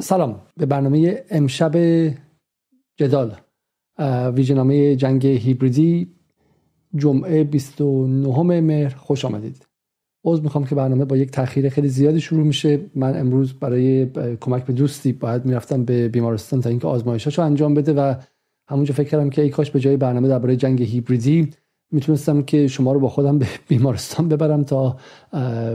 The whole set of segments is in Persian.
سلام. به برنامه امشب جدال ویژنامه جنگ هیبریدی جمعه 29 مهر. خوش آمدید. عوض می‌خوام که برنامه با یک تاخیر خیلی زیادی شروع میشه. من امروز برای کمک به دوستی باید می‌رفتم به بیمارستان تا اینکه آزمایشاشو انجام بده و همونجا فکر کردم که ای کاش به جای برنامه درباره جنگ هیبریدی می‌تونستم که شما رو با خودم به بیمارستان ببرم تا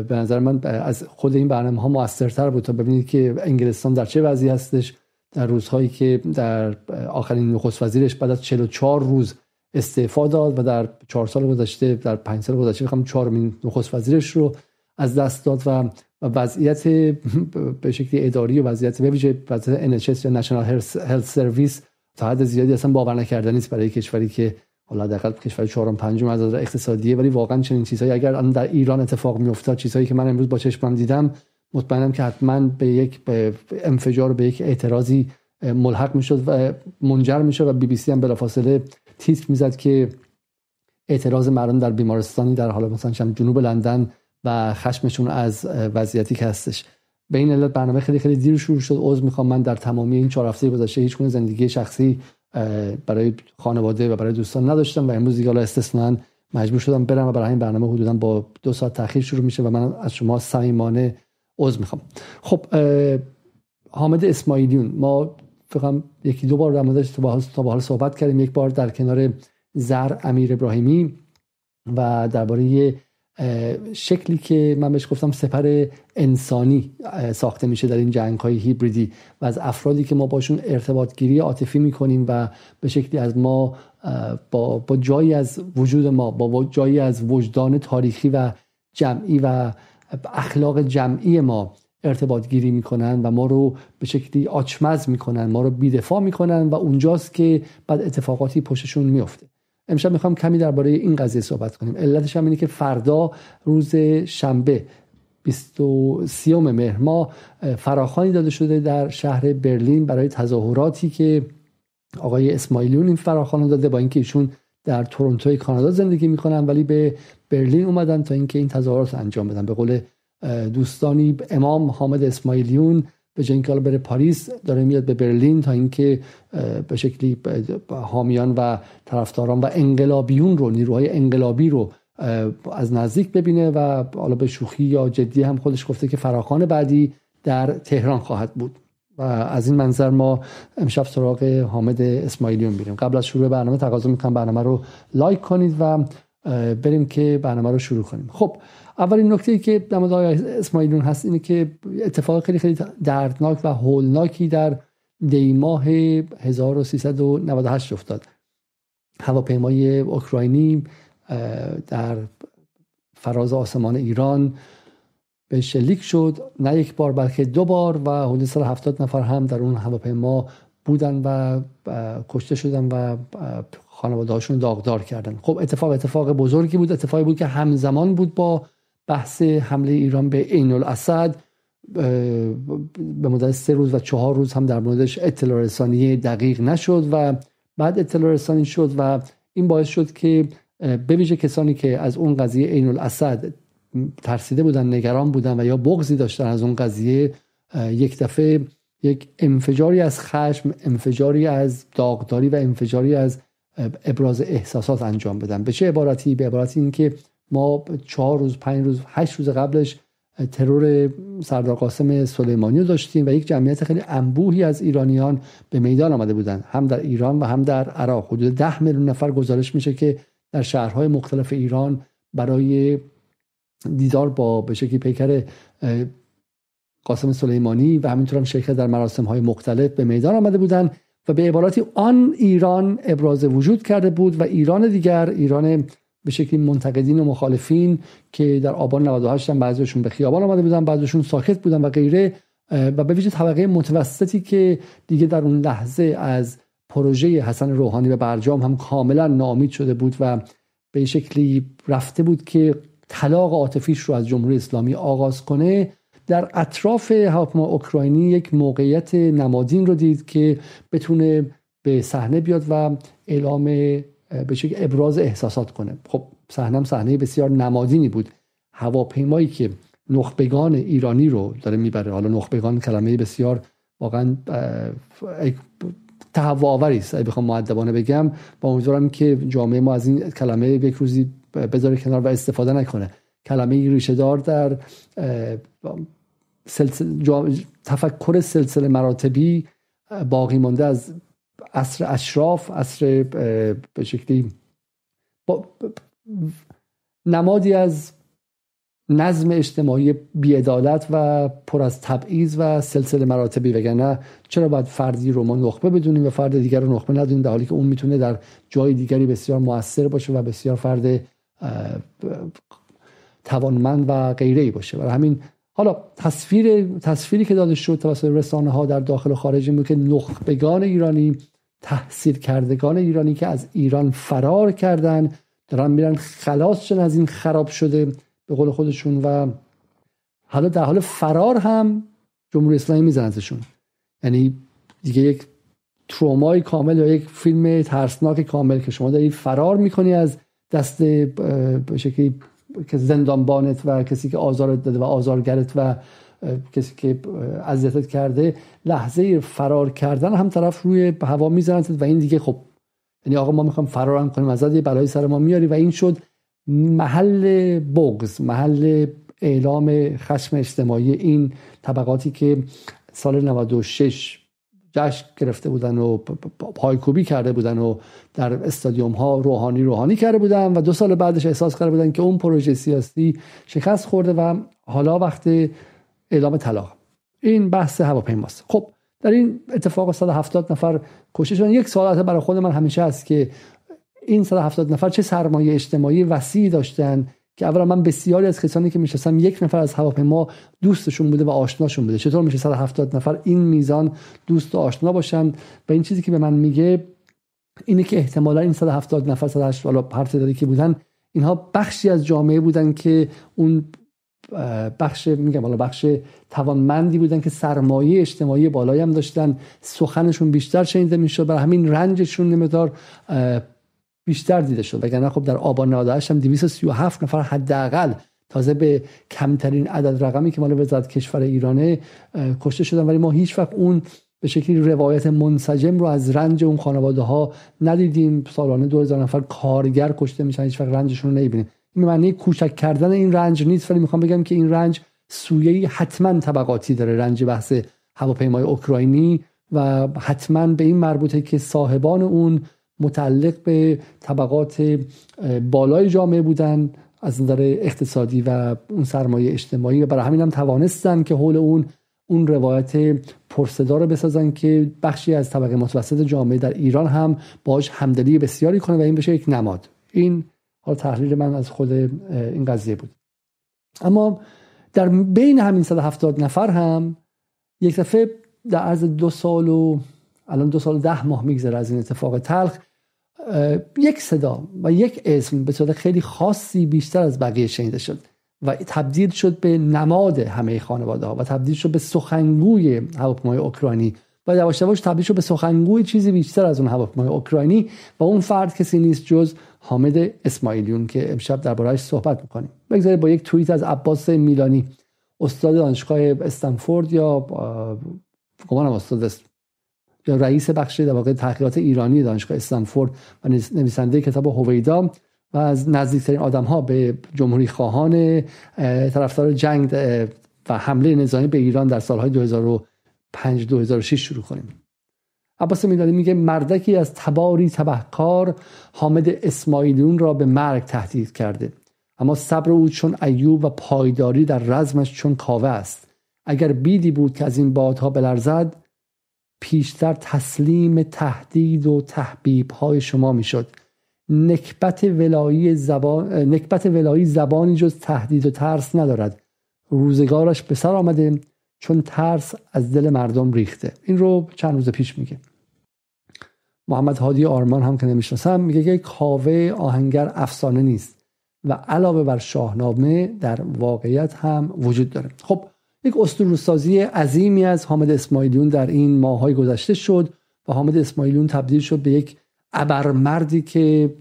به نظر من از خود این برنامه ها موثرتر بود تا ببینید که انگلستان در چه وضعی هستش. در روزهایی که در آخرین نخست وزیرش بعد از 44 روز استعفا داد و در چهار سال گذشته در پنج سال گذشته بخوام چهارمین نخست وزیرش رو از دست داد و وضعیت به شکلی اداری و وضعیت به ویژه وضعیت NHS یا National Health Service تا حد زیادی اصلا باور نکردنی است برای کشوری که حالا دقیقاً کشور چهارم پنجم از نظر اقتصادیه ولی واقعا چنین چیزهایی اگر در ایران اتفاق میافتاد چیزهایی که من امروز با چشمم دیدم مطمئنم که حتما به یک به انفجار به یک اعتراضی ملحق می‌شد و منجر می‌شد و بی بی سی هم بلافاصله تیتر می‌زد که اعتراض مردم در بیمارستانی در حال مثلا جنوب لندن و خشمشون از وضعیتی که هستش. به این علت برنامه خیلی خیلی دیر شروع شد. عذر می‌خوام من در تمامی این چهار هفته گذشته هیچ زندگی شخصی برای خانواده و برای دوستان نداشتم و امروز دیگه حالا استثنا مجبور شدم برم و برای این برنامه حدودا با دو ساعت تاخیر شروع میشه و من از شما صمیمانه عذر می‌خوام. خب حامد اسماعیلیون ما فقط یکی دو بار در موردش تا به حال صحبت کردیم. یک بار در کنار زر امیر ابراهیمی و درباره شکلی که من بهش گفتم سپر انسانی ساخته میشه در این جنگ های هیبریدی و از افرادی که ما باشون ارتباط گیری عاطفی می‌کنیم و به شکلی از ما با, با جایی از وجود ما با جایی از وجدان تاریخی و جمعی و اخلاق جمعی ما ارتباط گیری می‌کنن و ما رو به شکلی آچمز می‌کنن ما رو بیدفاع می‌کنن و اونجاست که بعد اتفاقاتی پشتشون میفته امشب می‌خوام کمی درباره این قضیه صحبت کنیم. علتش هم اینه که فردا روز شنبه 23 مهر ما فراخانی داده شده در شهر برلین برای تظاهراتی که آقای اسماعیلیون این فراخوان داده با اینکه ایشون در تورنتوی کانادا زندگی می‌کنن ولی به برلین اومدن تا اینکه این تظاهرات انجام بدن. به قول دوستانی امام حامد اسماعیلیون به جای اینکه بره پاریس داره میاد به برلین تا اینکه به شکلی حامیان و طرفداران و انقلابیون رو نیروهای انقلابی رو از نزدیک ببینه و حالا به شوخی یا جدی هم خودش گفته که فراخان بعدی در تهران خواهد بود. و از این منظر ما امشب سراغ حامد اسماعیلیون میریم. قبل از شروع برنامه تقاضا می‌کنم برنامه رو لایک کنید و بریم که برنامه رو شروع کنیم. خب اولین نکته ای که در مورد اسماعیلون هست اینه که اتفاق خیلی خیلی دردناک و هولناکی در دی ماه 1398 افتاد. هواپیمای اوکراینی در فراز آسمان ایران به شلیک شد. نه یک بار بلکه دو بار و حدود 170 نفر هم در اون هواپیما بودن و کشته شدن و خانواده هاشون داغدار کردن. خب اتفاق اتفاق بزرگی بود. اتفاقی بود که همزمان بود با بحث حمله ایران به عین الاسد به مدت سه روز و چهار روز هم در موردش اطلاع رسانی دقیق نشد و بعد اطلاع رسانی شد و این باعث شد که بویژه کسانی که از اون قضیه عین الاسد ترسیده بودن نگران بودن و یا بغضی داشتن از اون قضیه یک دفعه یک انفجاری از خشم انفجاری از داغداری و انفجاری از ابراز احساسات انجام بدن. به چه عبارتی؟ به عبارتی اینکه ما چهار روز پنج روز هشت روز قبلش ترور سردار قاسم سلیمانی داشتیم و یک جمعیت خیلی انبوهی از ایرانیان به میدان آمده بودند هم در ایران و هم در عراق. حدود ده میلیون نفر گزارش میشه که در شهرهای مختلف ایران برای دیدار با به شکلی پیکر قاسم سلیمانی و همینطور هم شرکت در مراسم های مختلف به میدان آمده بودند و به عبارتی آن ایران ابراز وجود کرده بود و ایران دیگر ایران به شکلی منتقدین و مخالفین که در آبان 98 هم بعضیشون به خیابان آمده بودن بعضیشون ساکت بودن و غیره و به ویژه طبقه متوسطی که دیگه در اون لحظه از پروژه حسن روحانی و برجام هم کاملا ناامید شده بود و به شکلی رفته بود که طلاق عاطفیش رو از جمهوری اسلامی آغاز کنه در اطراف هواپیما اوکراینی یک موقعیت نمادین رو دید که بتونه به صحنه بیاد و اعلام به شکل ابراز احساسات کنه. خب صحنه صحنه بسیار نمادینی بود. هواپیمایی که نخبگان ایرانی رو داره می‌بره. حالا نخبگان کلمه بسیار واقعا تهوع آوری است. بخوام معدبانه بگم با امیدوارم که جامعه ما از این کلمه یک روزی بذاره کنار و استفاده نکنه. کلمه ریشه دار در تفکر سلسله مراتبی باقی مانده از عصر اشراف عصر به شکلی نمادی از نظم اجتماعی بیعدالت و پر از تبعیض و سلسله مراتبی وگرنه چرا باید فردی رو ما نخبه بدونیم و فرد دیگر رو نخبه ندونیم؟ در حالی که اون می‌تونه در جای دیگری بسیار موثر باشه و بسیار فرد توانمند و غیره باشه. برای همین حالا تصویر تصویری که داده شد توسط رسانه ها در داخل و خارج بود که نخبگان ایرانی تحصیل کردگان ایرانی که از ایران فرار کردن دارن میرن خلاص شدن از این خراب شده به قول خودشون و حالا در حال فرار هم جمهوری اسلامی میزنندشون یعنی دیگه یک ترومای کامل یا یک فیلم ترسناک کامل که شما داری فرار می‌کنی از دست به شکلی که زندانبانت و کسی که آزارت داده و آزارگرت و کسی که اذیتت کرده لحظه فرار کردن هم طرف روی هوا می‌زنند و این دیگه خب یعنی آقا ما می‌خوام فرار هم کنیم ازت یه سر ما میاری و این شد. محل بغز محل اعلام خشم اجتماعی این طبقاتی که سال 96 جشن گرفته بودن و پایکوبی کرده بودن و در استادیوم ها روحانی روحانی کرده بودن و دو سال بعدش احساس کرده بودن که اون پروژه سیاسی شکست خورده و حالا وقت اعلام طلاق. این بحث هواپیماست. خب در این اتفاق 170 نفر کشته شدن. یک سوالات برای خود من همیشه هست که این 170 نفر چه سرمایه اجتماعی وسیعی داشتن که اولا من بسیاری از کسانی که میشستم یک نفر از هواپیما دوستشون بوده و آشناشون بوده. چطور میشه 170 نفر این میزان دوست و آشنا باشن و این چیزی که به من میگه اینه که احتمالا این 170 نفر 180 والا هر تعدادی که بودن اینها بخشی از جامعه بودن که اون بخش میگم حالا بخش توانمندی بودن که سرمایه اجتماعی بالایی هم داشتن سخنشون بیشتر شنیده می‌شد برای همین رنجشون نمیدار بیشتر دیده شد. وگرنه خب در آبان 98 هم 237 نفر حداقل تازه به کمترین عدد رقمی که مال وزارت کشور ایرانه کشته شدن. ولی ما هیچ وقت اون به شکلی روایت منسجم رو از رنج اون خانواده ها ندیدیم. سالانه 2000 نفر کارگر کشته میشن هیچ وقت رنجشون رو نمی‌بینیم. این معنی کوچک کردن این رنج نیست. ولی می‌خوام بگم که این رنج سویه حتما طبقاتی داره. رنج بحث هواپیمای اوکراینی و حتما به این مربوطه که صاحبان اون متعلق به طبقات بالای جامعه بودن از نظر اقتصادی و اون سرمایه اجتماعی و برای همین هم توانستن که حول اون اون روایت پرصدا رو بسازن که بخشی از طبقه متوسط جامعه در ایران هم باش همدلی بسیاری کنه و این بشه یک نماد. این حالا تحلیل من از خود این قضیه بود. اما در بین همین 170 نفر هم یک دفعه در عرض دو سال و الان دو سال ده ماه میگذره از این اتفاق تلخ یک صدا و یک اسم به صورت خیلی خاصی بیشتر از بقیه شنیده شد و تبدیل شد به نماد همه خانواده ها و تبدیل شد به سخنگوی هواپیمای اوکراینی و یواش یواش تبدیل شد به سخنگوی چیزی بیشتر از اون هواپیمای اوکراینی و اون فرد کسی نیست جز حامد اسماعیلیون که امشب دربارهش صحبت می‌کنیم. بگذارید با یک توییت از عباس میلانی استاد دانشگاه استنفورد یا گمانم استاد رئیس بخش در واقع تحقیقات ایرانی دانشگاه استنفورد و نویسنده کتاب هویدا و از نزدیکترین آدم ها به جمهوری خواهان طرفدار جنگ و حمله نظامی به ایران در سالهای 2005 2006 شروع کنیم. عباس میلانی میگه مردکی از تباری تبهکار حامد اسماعیلیون را به مرگ تهدید کرده. اما صبر او چون ایوب و پایداری در رزمش چون کاوه است. اگر بیدی بود که از این بادها بلرزد پیشتر تسلیم تهدید و تحبیب های شما می‌شد. نکبت ولایی زبان نکبت ولایی زبانی جز تهدید و ترس ندارد. روزگارش به سر آمده چون ترس از دل مردم ریخته. این رو چند روز پیش میگه. محمد هادی آرمان هم که نمی‌شناسم میگه که کاوه آهنگر افسانه نیست و علاوه بر شاهنامه در واقعیت هم وجود داره. خب یک اسطوره‌سازی عظیمی از حامد اسماعیلیون در این ماهای گذشته شد و حامد اسماعیلیون تبدیل شد به یک ابرمردی که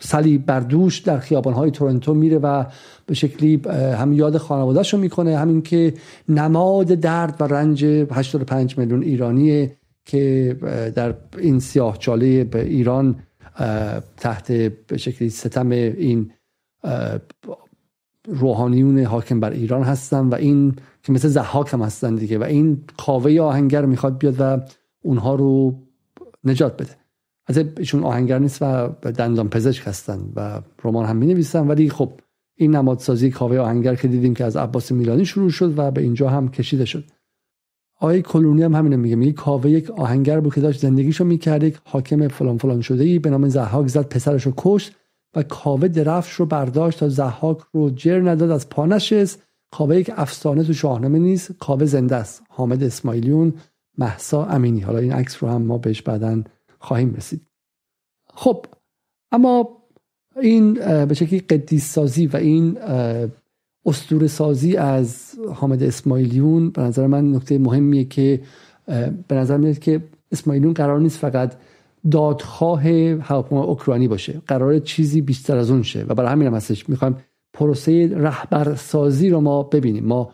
صلیب بردوش در خیابانهای تورنتو میره و به شکلی هم یاد خانوادهش رو می‌کنه همین که نماد درد و رنج 85 میلیون ایرانی که در این سیاه چاله به ایران تحت به شکلی ستم این روحانیون حاکم بر ایران هستن و این که مثل زحاک هم هستن دیگه و این کاوه آهنگر می‌خواد بیاد و اونها رو نجات بده. از ایشون آهنگر نیست و دندان پزشک هستن و رمان هم می ولی خب این نمادسازی کاوه آهنگر که دیدیم که از عباس میلانی شروع شد و به اینجا هم کشیده شد. آقای کلونی هم همینه میگه میگه کاوه یک آهنگر بود که داشت زندگیشو می‌کرد یک حاکم فلان فلان شده ای به نام زحاک زد پسرش رو کشت و کاوه درفش رو برداشت تا زحاک رو جر نداد از پا نشست. کاوه یک افسانه تو شاهنامه نیست. کاوه زنده است. حامد اسماعیلیون محسا امینی. حالا این عکس رو هم ما بهش بعدا خواهیم رسید. خب اما این به شکلی قدیس سازی و این اسطوره سازی از حامد اسماعیلیون به نظر من نکته مهمیه که به نظر میاد که اسماعیلیون قرار نیست فقط دادخواه هواپیما اوکراینی باشه. قراره چیزی بیشتر از اون شه. و برای همین هم هستش. می‌خوایم پروسه رهبرسازی رو ما ببینیم. ما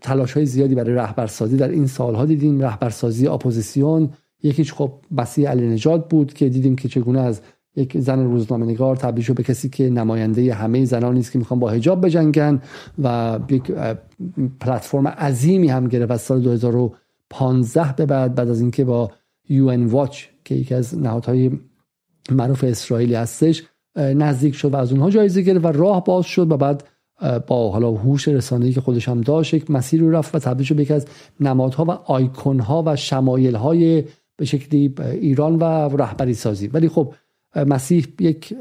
تلاش های زیادی برای رهبرسازی در این سالها دیدیم. رهبرسازی اپوزیسیون. یکیش خب مسیح علی نژاد بود که دیدیم که چگونه از یک زن روزنامه نگار تبدیل به کسی که نماینده همه زنانی است که می‌خوان با حجاب بجنگن و یک پلتفرم عظیمی هم گرفت از سال 2015 به بعد بعد از اینکه با UN واچ که یکی از نهادهای معروف اسرائیلی هستش نزدیک شد و از اونها جایزه گرفت و راه باز شد و بعد با حالا هوش رسانه‌ای که خودش هم داشت یک مسیر رو رفت و تبدیل شد به یکی از نمادها و آیکونها و شمایلهای به شکلی ایران و رهبری سازی ولی خب مسیح یک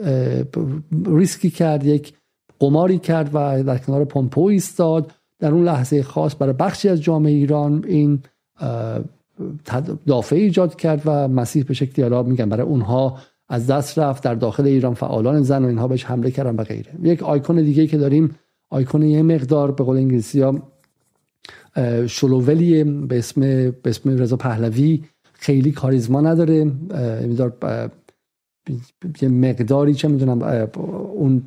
ریسکی کرد یک قماری کرد و در کنار پومپو ایستاد. در اون لحظه خاص برای بخشی از جامعه ایران این دافعه ایجاد کرد و مسیح به شکلی حالا میگن. برای اونها از دست رفت در داخل ایران فعالان زن و اینها بهش حمله کردن و غیره. یک آیکون دیگه که داریم آیکون یه مقدار به قول انگلیسی ها شلوولی به اسم به اسم رضا پهلوی. خیلی کاریزما نداره. یه مقداری چه می‌دونم اون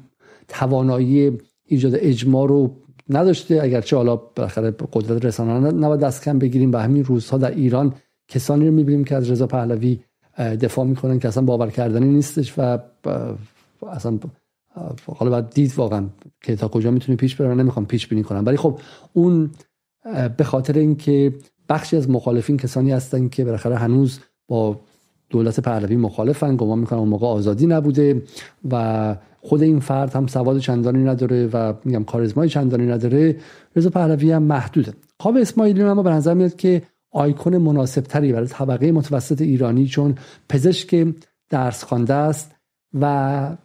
توانایی ایجاد اجماع رو نداشته. اگرچه حالا بالاخره قدرت رسانه نباید دست کم بگیریم و همین روزها در ایران کسانی رو می‌بینیم که از رضا پهلوی دفاع می‌کنن که اصلا باور کردنی نیستش و اصلا حالا باید دید واقعا که تا کجا می‌تونه پیش بره. نمی‌خوام پیش بینی کنم. ولی خب اون به خاطر اینکه بخشی از مخالفین کسانی هستن که بالاخره هنوز با دولت پهلوی مخالفن گمان می‌کنم اون موقع آزادی نبوده و خود این فرد هم سواد چندانی نداره و میگم کاریزمای چندانی نداره رضا پهلوی هم محدوده. خواب اسماعیلی اما به نظر میاد که آیکون مناسب تری برای طبقه متوسط ایرانی چون پزشک درس خوانده است و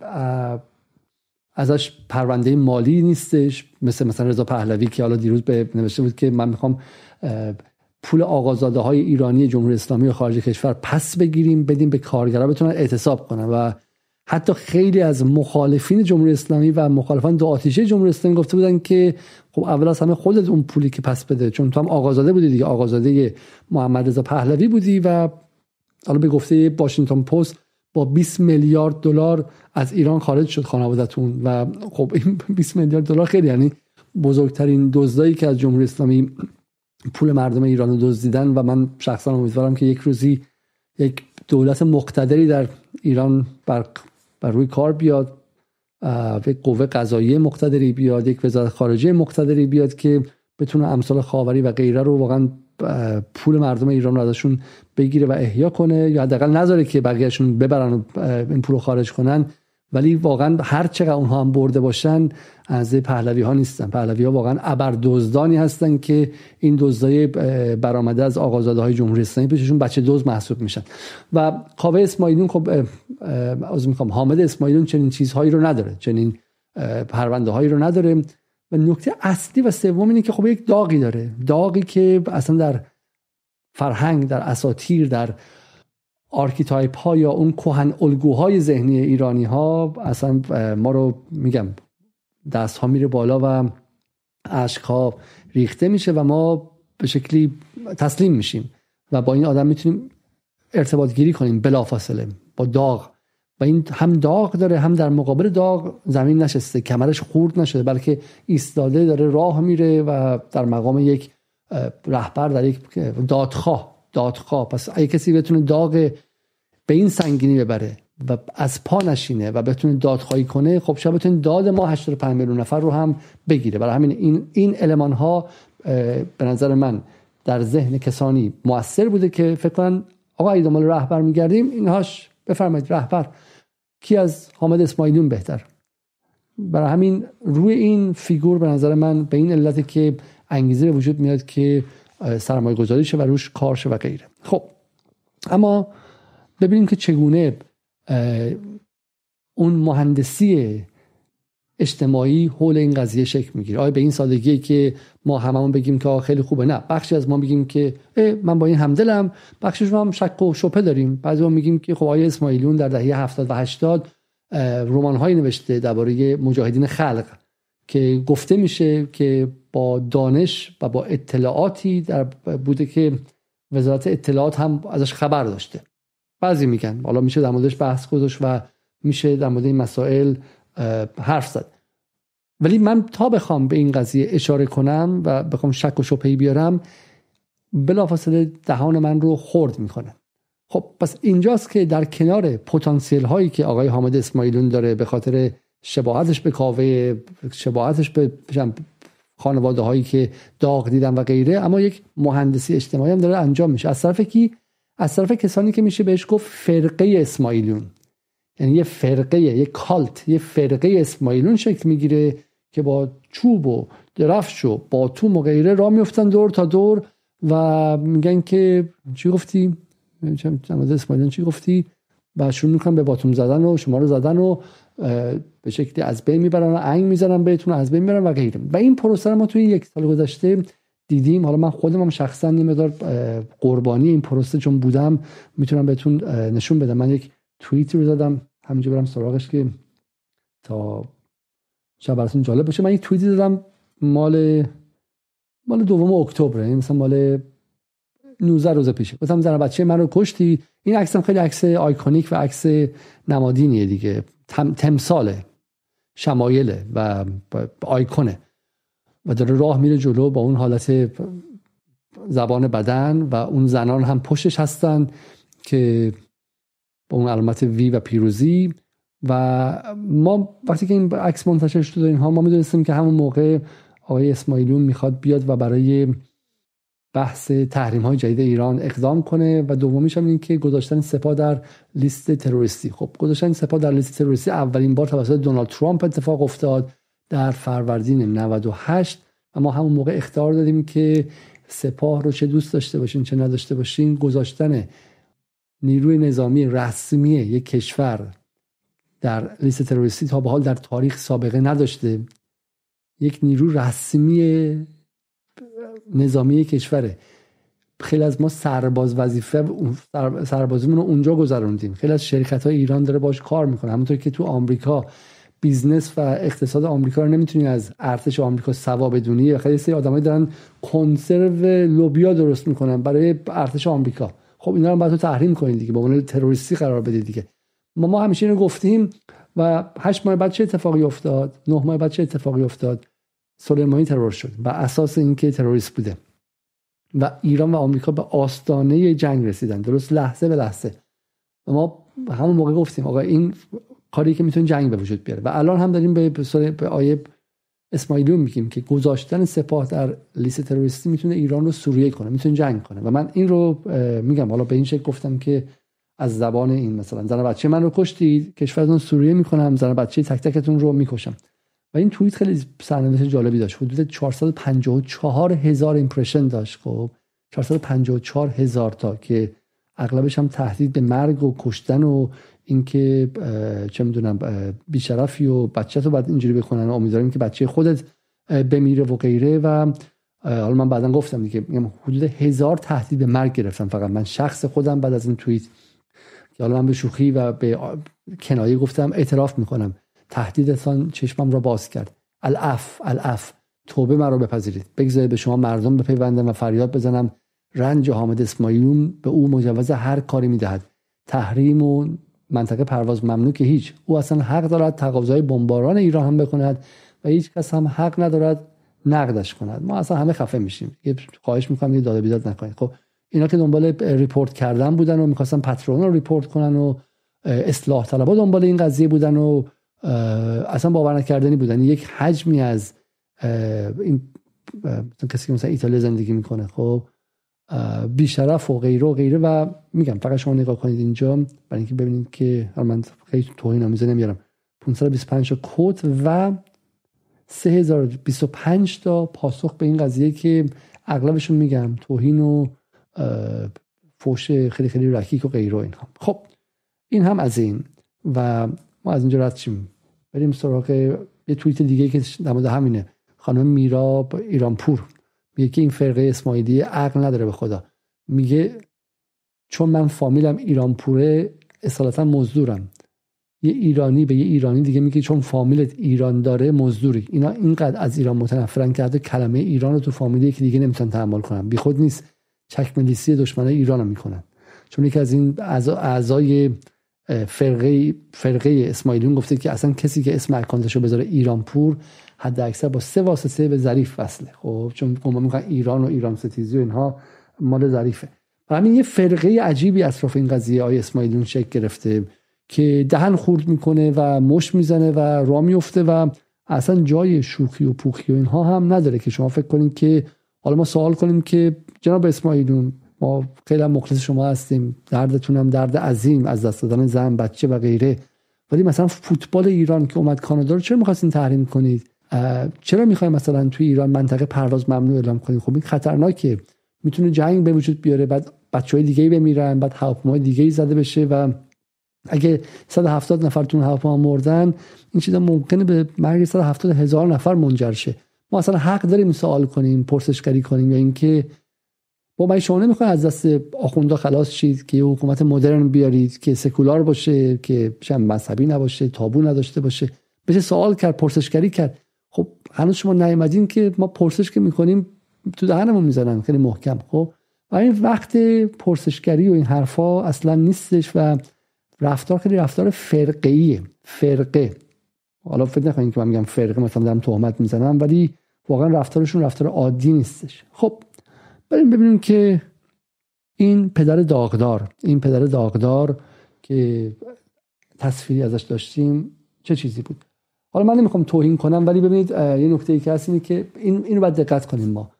ازش پرونده مالی نیستش. مثل مثلا رضا پهلوی که حالا دیروز به نوشته بود که من می‌خوام پول آقازاده های ایرانی جمهوری اسلامی و خارج کشور پس بگیریم بدیم به کارگرا بتونن اعتصاب کنن و حتی خیلی از مخالفین جمهوری اسلامی و مخالفان دو آتیشه جمهوری اسلامی گفته بودن که خب اول از همه خودت اون پولی که پس بده چون تو هم آقازاده بودی دیگه. آقازاده محمد رضا پهلوی بودی و حالا به گفته واشنگتن پست با 20 میلیارد دلار از ایران خارج شد خانوادهتون و خب این 20 میلیارد دلار خیلی یعنی بزرگترین دزدایی که از جمهوری اسلامی پول مردم ایران رو دزدیدن و من شخصا امیدوارم که یک روزی یک دولت مقتدری در ایران بر, بر روی کار بیاد یک قوه قضایی مقتدری بیاد یک وزارت خارجه مقتدری بیاد که بتونه امثال خاوری و غیره رو واقعا پول مردم ایران رو ازشون بگیره و احیا کنه یا حداقل نذاره که بقیهشون ببرن و این پول رو خارج کنن. ولی واقعا هر چقدر اونها هم برده باشن از پهلوی ها نیستن. پهلوی ها واقعا ابر دزدانی هستن که این دزدای برآمده از آقازاده های جمهوری اسلامی پیششون بچه دوز محسوب میشن. و کاوه اسماعیلیون خب از می‌خوام حامد اسماعیلیون چنین چیزهایی رو نداره چنین پرونده هایی رو نداره. و نکته اصلی و سوم اینه که خب یک داغی داره. داغی که اصلا در فرهنگ در اساطیر در archetype ها یا اون کهن الگوهای ذهنی ایرانی ها اصلا ما رو میگم دست ها میره بالا و اشک ها ریخته میشه و ما به شکلی تسلیم میشیم و با این آدم می‌تونیم ارتباط گیری کنیم بلافاصله با داغ. و این هم داغ داره هم در مقابل داغ زمین نشسته کمرش خورد نشده بلکه ایستاده داره راه میره و در مقام یک رهبر در یک دادخواه. دادخواه پس اگه کسی بتونه داغ به این سنگینی ببره و از پا نشینه و بتونه دادخواهی کنه خب شاید بتونه داد ما 85 میلیون نفر رو هم بگیره. برای همین این این المان ها به نظر من در ذهن کسانی موثر بوده که فکر کنن آقا ای دنبال رهبر میگردیم اینهاش بفرمایید رهبر. کی از حامد اسماعیلیون بهتر؟ برای همین روی این فیگور به نظر من به این علت که انگیزه به وجود میاد که سرمایه گذاری شه و روش کار شه و غیره. خب اما ببینیم که چگونه اون مهندسی اجتماعی حول این قضیه شکل می‌گیره. آیا به این سادگی که ما هممون بگیم که خیلی خوبه؟ نه. بخشی از ما بگیم که من با این همدلم. بخشش رو هم شک و شبهه داریم. بعضی ما میگیم که خب آیا اسماعیلیون در دهه 70 و 80 رمان نوشته درباره مجاهدین خلق. که گفته میشه که با دانش و با اطلاعاتی در بوده که وزارت اطلاعات هم ازش خبر داشته. بعضی میگن حالا میشه در موردش بحث گذاشت و میشه در مورد این مسائل حرف زد. ولی من تا بخوام به این قضیه اشاره کنم و بخوام شک و شبهی بیارم بلافاصله دهان من رو خرد می‌کنه. خب پس اینجاست که در کنار پتانسیل هایی که آقای حامد اسماعیلون داره به خاطر شباهتش به کاوه شباهتش به خانواده هایی که داغ دیدن و غیره اما یک مهندسی اجتماعی هم داره انجام میشه از طرف کی از طرف کسانی که میشه بهش گفت فرقه اسماعیلون یعنی یه فرقه یه کالت یه فرقه اسماعیلون شکل می‌گیره که با چوب و درفش و باتوم و غیره را میفتن دور تا دور و میگن که چی گفتی جنازه اسماعیلون چی گفتی و شروع می‌کنن به باتوم زدن و شما رو زدن و به شکلی از بین می‌برن انگ می‌زنن بهتون از بین می‌برن و غیره. و این پروسه ما توی یک سال گذشته دیدیم. حالا من خودم هم شخصا یه قربانی این پروسه چون بودم می‌تونم بهتون نشون بدم. من یک توییتی رو زدم. همینجا برم سراغش که تا شب براتون جالب باشه. من یک توییتی دادم مال مال دوم اکتبر یعنی مثلا مال 19 روز پیشه گفتم زن بچه من رو کشتی. این عکسم خیلی عکس آیکونیک و عکس نمادینیه دیگه. تم، تمثاله. شمایله و آیکونه و داره راه میره جلو با اون حالت زبان بدن و اون زنان هم پشتش هستن که با اون علامت وی و پیروزی. و ما وقتی که این عکس منتشر شد اینها ما می‌دونستیم که همون موقع آقای اسماعیلون می‌خواد بیاد و برای بحث تحریم های جدید ایران اقدام کنه و دومیش هم این که گذاشتن سپاه در لیست تروریستی. خب گذاشتن سپاه در لیست تروریستی اولین بار توسط دونالد ترامپ اتفاق افتاد در فروردین 98 و ما همون موقع اختار دادیم که سپاه رو چه دوست داشته باشین چه نداشته باشین گذاشتن نیروی نظامی رسمی یک کشور در لیست تروریستی تا به حال در تاریخ سابقه نداشته. یک نیرو رسمی نظامی کشوره. خیلی از ما سرباز وظیفه سربازیمون رو اونجا گذروندیم. خیلی از شرکت های ایران داره باش کار می‌کنه. همونطور که تو آمریکا business و اقتصاد آمریکا رو نمی‌تونی از ارتش آمریکا سوا بدونی. خیلی سری آدمایی دارن کنسرو لوبیا درست می‌کنن برای ارتش آمریکا. خب اینا رو باید تو تحریم کنید دیگه. به عنوان تروریستی قرار بدید دیگه. ما ما همیشه اینو گفتیم و هشت ماه بعد چه اتفاقی افتاد؟ نه ماه بعد چه اتفاقی افتاد؟ سلیمانی ترور شد و اساس اینکه تروریست بوده. و ایران و آمریکا به آستانه جنگ رسیدن. درست لحظه به لحظه. و ما همون موقع گفتیم آقا این کاری که می‌تونه جنگ به وجود بیاره. و الان هم داریم به به آیه اسماعیلیون میگیم که گذاشتن سپاه در لیست تروریستی می‌تونه ایران رو سوریه کنه می‌تونه جنگ کنه. و من این رو میگم. حالا به این شکل گفتم که از زبان این مثلا زن بچه. من رو کشتید کشورتون سوریه می‌کنم زن بچه تک تکتون رو می‌کشم. و این توییت خیلی سرنوشت جالبی داشت. حدود 454 هزار ایمپرشن داشت خب. 454 هزار تا که اغلبش هم تهدید به مرگ و کشتن و اینکه چه می‌دونم بیشرفی و بچه تو باید اینجوری بکنن و امیدواریم که بچه خودت بمیره و غیره و حالا من بعدا گفتم دیگه حدود هزار تهدید به مرگ گرفتم فقط. من شخص خودم بعد از این توییت که حالا من به شوخی و به کنایه گفتم اعتراف می‌کنم. تهدیدتان چشمم را باز کرد. الاف الاف توبه مرا بپذیرید. بگذارید به شما مردم بپیوندم و فریاد بزنم. رنج حامد اسماعیلون به او مجوز هر کاری می‌دهد. تحریم و منطقه پرواز ممنوع که هیچ. او اصلا حق دارد تقاضای بمباران ایران هم بکند و هیچ کس هم حق ندارد نقدش کند. ما اصلا همه خفه میشیم. یه خواهش می‌کنم یه داد و بیداد نکنید. خب اینا که دنبال report کردن بودن و می‌خواستن Patreon رو report کنن و اصلاح طلبا دنبال این قضیه بودن و اصلا باور نکردنی بودن. یک حجمی از این کسی که مثلا ایتالیا زندگی می‌کنه خب بیشرف و غیره و غیره و میگم فقط شما نگاه کنید اینجا برای اینکه ببینید که من خیلی توهین آمیزه نمیارم. 525 تا کد و 3025 تا پاسخ به این قضیه که اغلبشون میگم توهین و فوش خیلی خیلی رکیک و غیره اینها. خب این هم از این و ما از اینجا رد شیم. بریم سراغ یه توییت دیگه که در مورد همینه. خانم میراب ایرانپور. میگه که این فرقه اسماعیلی عقل نداره به خدا. میگه چون من فامیلم ایرانپوره اصالتا مزدورم. یه ایرانی به یه ایرانی دیگه میگه چون فامیلت ایران داره مزدوری. اینا اینقدر از ایران متنفرن کرده کلمه ایران رو تو فامیلی که دیگه نمی‌تونن تحمل کنن. بی خود نیست. چکملیسی دشمنای ایران رو می‌کنن. چون یکی از این اعضای فرقه فرقه اسماعیلیون گفته که اصلا کسی که اسم اکانتشو بذاره ایرانپور حد اکثر با سه واسطه به ظریف وصله. خب چون گمان می‌کنن ایران و ایران ستیزی و اینها مال ظریفه. همین یه فرقه عجیبی اطراف این قضیه آی اسماعیلیون شکل گرفته که دهن خورد می‌کنه و مش می‌زنه و را میفته و اصلا جای شوخی و پوخی و اینها هم نداره که شما فکر کنید که حالا ما سوال کنیم که جناب اسماعیلون ما خیلی مخلص شما هستیم. دردتون هم درد عظیم از دست دادن زن بچه و غیره. ولی مثلا فوتبال ایران که اومد کانادا رو چرا می‌خواستین تحریم کنید؟ چرا می‌خوایم مثلا توی ایران منطقه پرواز ممنوع اعلام کنید؟ خب این خطرناکه. می‌تونه جنگ به وجود بیاره بعد بچه های دیگه بمیرن بعد هواپیمای دیگه ای زده بشه و اگه 170 نفر تو هواپیما مردن این چیزا ممکنه به مرگ 170 هزار نفر منجر شه. ما اصلا حق داریم سوال کنیم پرسشگری کنیم یا اینکه با من شما نمی‌خواین از دست آخوندا خلاص شید که یه حکومت مدرن بیارید که سکولار باشه که مذهبی نباشه تابو نداشته باشه. بشه سوال کرد پرسشگری کرد. خب هنوز شما نیومدین که ما پرسش که می‌کنیم تو دهنمون می‌زنن. خیلی محکم. خب و این وقت پرسشگری و این حرفا اصلا نیستش و رفتار خیلی رفتار فرقه فرقه. حالا فکر نکنید که من میگم فرقه مثلا دارم تهمت می‌زنم ولی واقعا رفتارشون رفتار عادی نیستش. خب بریم ببینیم که این پدر داغدار این پدر داغدار که تصویری ازش داشتیم چه چیزی بود؟ حالا من نمی‌خوام توهین کنم ولی ببینید یه نکته ای که هست اینه که این اینو باید دقت کنیم ما.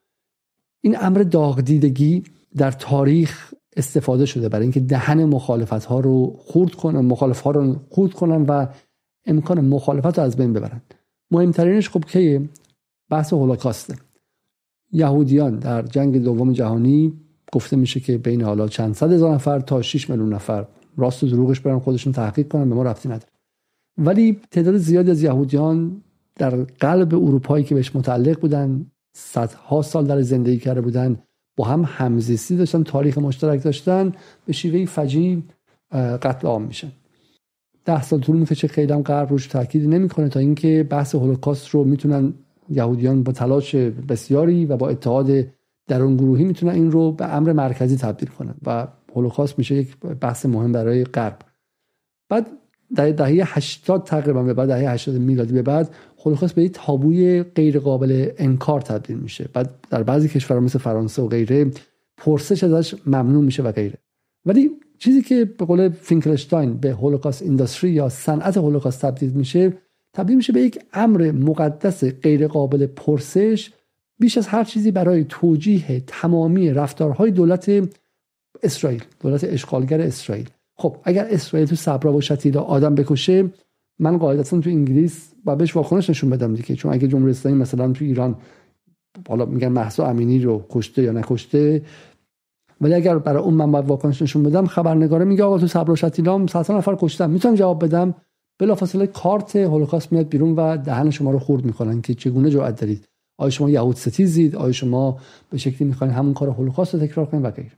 این امر داغدیدگی در تاریخ استفاده شده برای اینکه دهن مخالفت ها رو خورد کنن مخالف ها رو خورد کنن و امکان مخالفت رو از بین ببرن. مهمترینش خب که بحث هولوکاسته. یهودیان در جنگ دوم جهانی گفته میشه که بین حالا چند صد هزار نفر تا 6 میلیون نفر راست و دروغش برن خودشون تحقیق کنن به ما رفتی نداره. ولی تعداد زیادی از یهودیان در قلب اروپایی که بهش متعلق بودن صدها سال در زندگی کرده بودن با هم همزیستی داشتن تاریخ مشترک داشتن به شیوه فجی قتل عام میشن. ده سال طول می‌کشه خیلی هم غرب روش تاکید نمی‌کنه تا اینکه بحث هولوکاست رو می‌تونن یهودیان با تلاش بسیاری و با اتحاد درون گروهی می‌تونن این رو به امر مرکزی تبدیل کنن و هولوکاست میشه یک بحث مهم برای غرب. بعد در دهه 80 تقریبا به بعد دهه 80 میلادی به بعد هولوکاست به یک تابوی غیر قابل انکار تبدیل میشه. بعد در بعضی کشورها مثل فرانسه و غیره پرسش ازش ممنوع میشه و غیره. ولی چیزی که به قول فینکلشتاین به هولوکاست اینداستری یا صنعت هولوکاست تبدیل میشه تبدیل میشه به یک امر مقدس غیر قابل پرسش بیش از هر چیزی برای توجیه تمامی رفتارهای دولت اسرائیل دولت اشغالگر اسرائیل. خب اگر اسرائیل تو صبرا و شتیلا آدم بکشه من قاعدتا تو انگلیس و بهش واکنش نشون بدم دیگه چون اگه جمهوری اسلامی مثلا تو ایران حالا میگن محسا امینی رو کشته یا نکشته ولی اگر برای اون من باید واکنش نشون بدم خبرنگاره میگه آقا تو صبر و شتیلا 100 نفر کشتم می‌تونم جواب بدم؟ بلافاصله کارت هولوکاست میاد بیرون و دهن شما رو خورد می‌کنن که چگونه جرأت دارید. آیا شما یهود ستیزید؟ آیا شما به شکلی می‌خواین همون کار هولوکاست رو تکرار کنید و غیره؟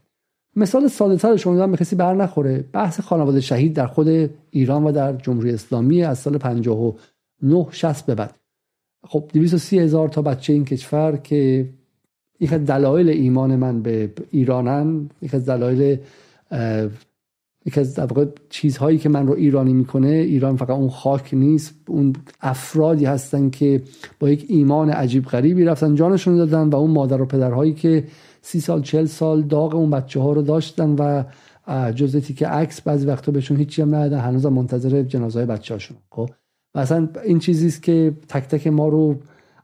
مثال ساده تر شما به کسی بر نخوره. بحث خانواده شهید در خود ایران و در جمهوری اسلامی از سال 59 60 به بعد. خب 230 هزار تا بچه این کشور که یک دلایل ایمان من به ایرانن یک دلایل یکی از در چیزهایی که من رو ایرانی می‌کنه ایران فقط اون خاک نیست اون افرادی هستن که با یک ایمان عجیب غریبی رفتن جانشون دادن و اون مادر و پدرهایی که سی سال چل سال داغ اون بچه ها رو داشتن و جزتی که عکس بعضی وقتا بهشون هیچی هم هنوز منتظر جنازه های بچه هاشون خب؟ و اصلا این چیزی است که تک تک ما رو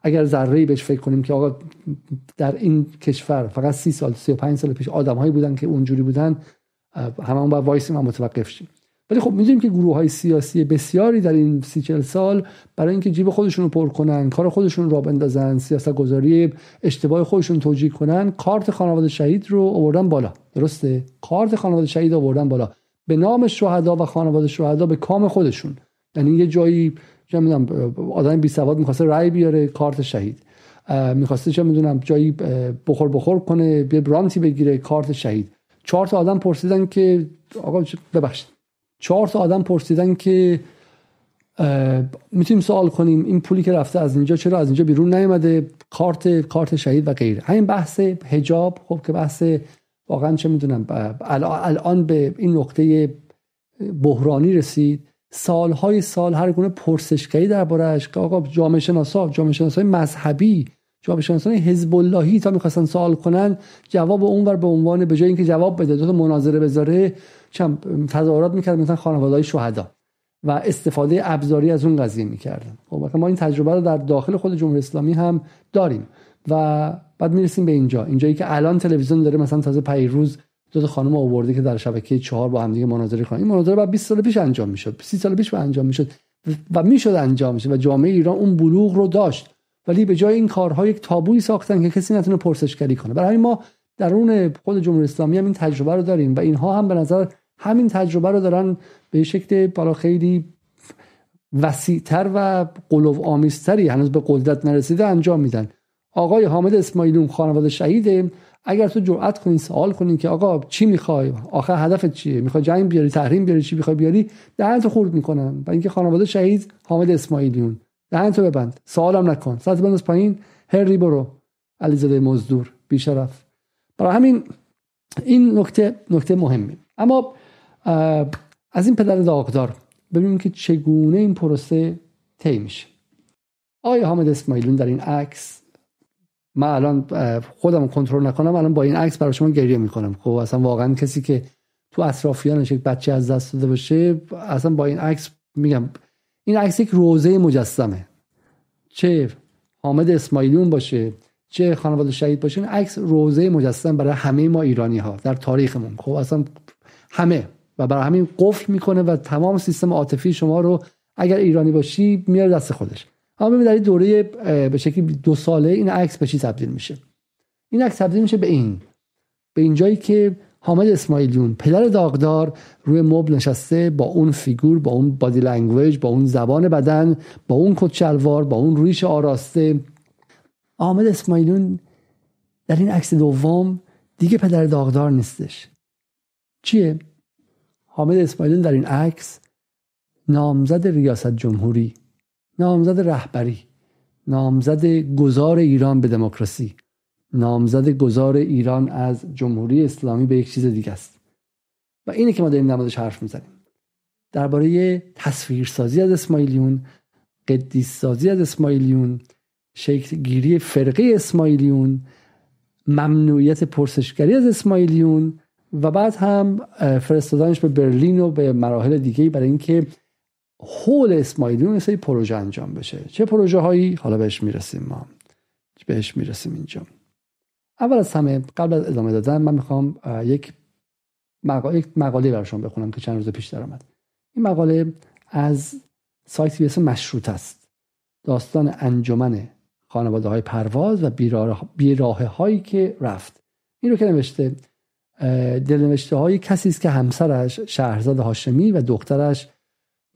اگر ذره بهش فکر کنیم که آقا در این کشور فقط سی سال سی و پنج سال پیش آدمهایی بودن که اونجوری بودن هممون باید وایسیم و متوقف شیم. ولی خب می‌دونیم که گروه های سیاسی بسیاری در این سی چل سال برای اینکه جیب خودشون رو پر کنن کار خودشون را بندازن سیاست گذاری اشتباه خودشون توجیه کنن کارت خانواده شهید رو آوردن بالا. درسته؟ کارت خانواده شهید آوردن بالا. به نام شهدا و خانواده شهدا به کام خودشون. یعنی یه جایی چه می‌دونم آدم بی سواد می‌خواسته رای بیاره کارت شهید. می‌خواسته چه می‌دونم جایی بخور بخور کنه به برانتی بگیره کارت شهید. چهار تا آدم پرسیدن که آقا ببخشید. چهار تا آدم پرسیدن که می‌تونیم سوال کنیم این پولی که رفته از اینجا چرا از اینجا بیرون نیومده؟ کارت کارت شهید و غیره. همین بحث حجاب خب که بحث واقعا چه می‌دونم الان به این نقطه بحرانی رسید. سالهای سال هر گونه پرسشگری دربارهش که آقا جامعه شناسا جامعه شناسای مذهبی جامعه شناسای حزب اللهی تا می‌خواستن سوال کنن جواب اونور به عنوان به جای اینکه جواب بده دو تا مناظره بذاره چم تظاهرات می‌کرد مثلا خانواده های شهدا و استفاده ابزاری از اون قضیه می‌کردن. خب ما این تجربه رو در داخل خود جمهوری اسلامی هم داریم و بعد می‌رسیم به اینجا. اینجایی که الان تلویزیون داره مثلا تازه پیروز دو تا خانم آورده که در شبکه چهار با هم دیگه مناظره کنن. این مناظره بعد 20 سال پیش انجام می‌شد 30 سال پیش انجام می‌شد و می‌شد انجام میشه و جامعه ایران اون بلوغ رو داشت. ولی به جای این کارها یک تابویی ساختن که کسی نتونه پرسشگری کنه. برای ما درون خود جمهوری اسلامی هم این تجربه رو داریم و اینها هم به نظر همین تجربه رو دارن به شکل بالا خیلی وسیعتر و قلوب آمیزتری هنوز به قدرت نرسیده انجام میدن. آقای حامد اسماعیلون خانواده شهیده اگر تو جرأت کنی سوال کنی که آقا چی می‌خوای؟ آخر هدفت چیه؟ می‌خوای جنگ بیاری تحریم بیاری چی می‌خوای بیاری؟ دهنتو خورد می‌کنن. و اینکه خانواده شهید حامد اسماعیلیون. دهنتو ببند. سوالم نکن. ساعت بنداز پایین. هری برو. علیزاده مزدور. بیشرف. برای همین این نکته نکته مهمی. اما از این پدر داغدار ببینیم که چگونه این پروسه طی میشه. آیا حامد اسماعیلون در این عکس من الان خودم کنترل نکنم الان با این عکس برای شما گریه می‌کنم. خب اصلا واقعا کسی که تو اطرافیانش یک بچه از دست داده باشه اصلا با این عکس میگم این عکس یک روزه مجسمه. چه حامد اسماعیلون باشه چه خانواده شهید باشه این عکس روزه مجسم برای همه ما ایرانی ها در تاریخمون. خب اصلا همه و برای همین قفل می‌کنه و تمام سیستم عاطفی شما رو اگر ایرانی باشی میاره دست خودش. اما ببینید در دوره به شکلی دو ساله این عکس به چی تبدیل میشه؟ این عکس تبدیل میشه به این. به این جایی که حامد اسماعیلیون پدر داغدار روی مبل نشسته با اون فیگور با اون body language با اون زبان بدن با اون کت با اون ریش آراسته. حامد اسماعیلیون در این عکس دوم دیگه پدر داغدار نیستش. چیه؟ حامد اسماعیلیون در این عکس نامزد ریاست جمهوری نامزد رهبری نامزد گذار ایران به دموکراسی. نامزد گذار ایران از جمهوری اسلامی به یک چیز دیگه است. و اینه که ما داریم نمازش حرف می‌زنیم. درباره تصویرسازی از اسماعیلیون قدیس سازی از اسماعیلیون شکل گیری فرقه اسماعیلیون ممنوعیت پرسشگری از اسماعیلیون و بعد هم فرستادنش به برلین و به مراحل دیگه برای اینکه حول اسماعیلیون سری پروژه انجام بشه. چه پروژه هایی حالا بهش می‌رسیم ما. بهش می‌رسیم اینجا. اول از همه قبل از ادامه دادن من می‌خوام یک مقاله یک مقاله براشون بخونم که چند روز پیش در آمد این مقاله از سایتی به مشروط است. داستان انجمن خانواده های پرواز و بیراه هایی که رفت. این رو که نوشته دلنوشته های کسی است که همسرش شهرزاد هاشمی و دخترش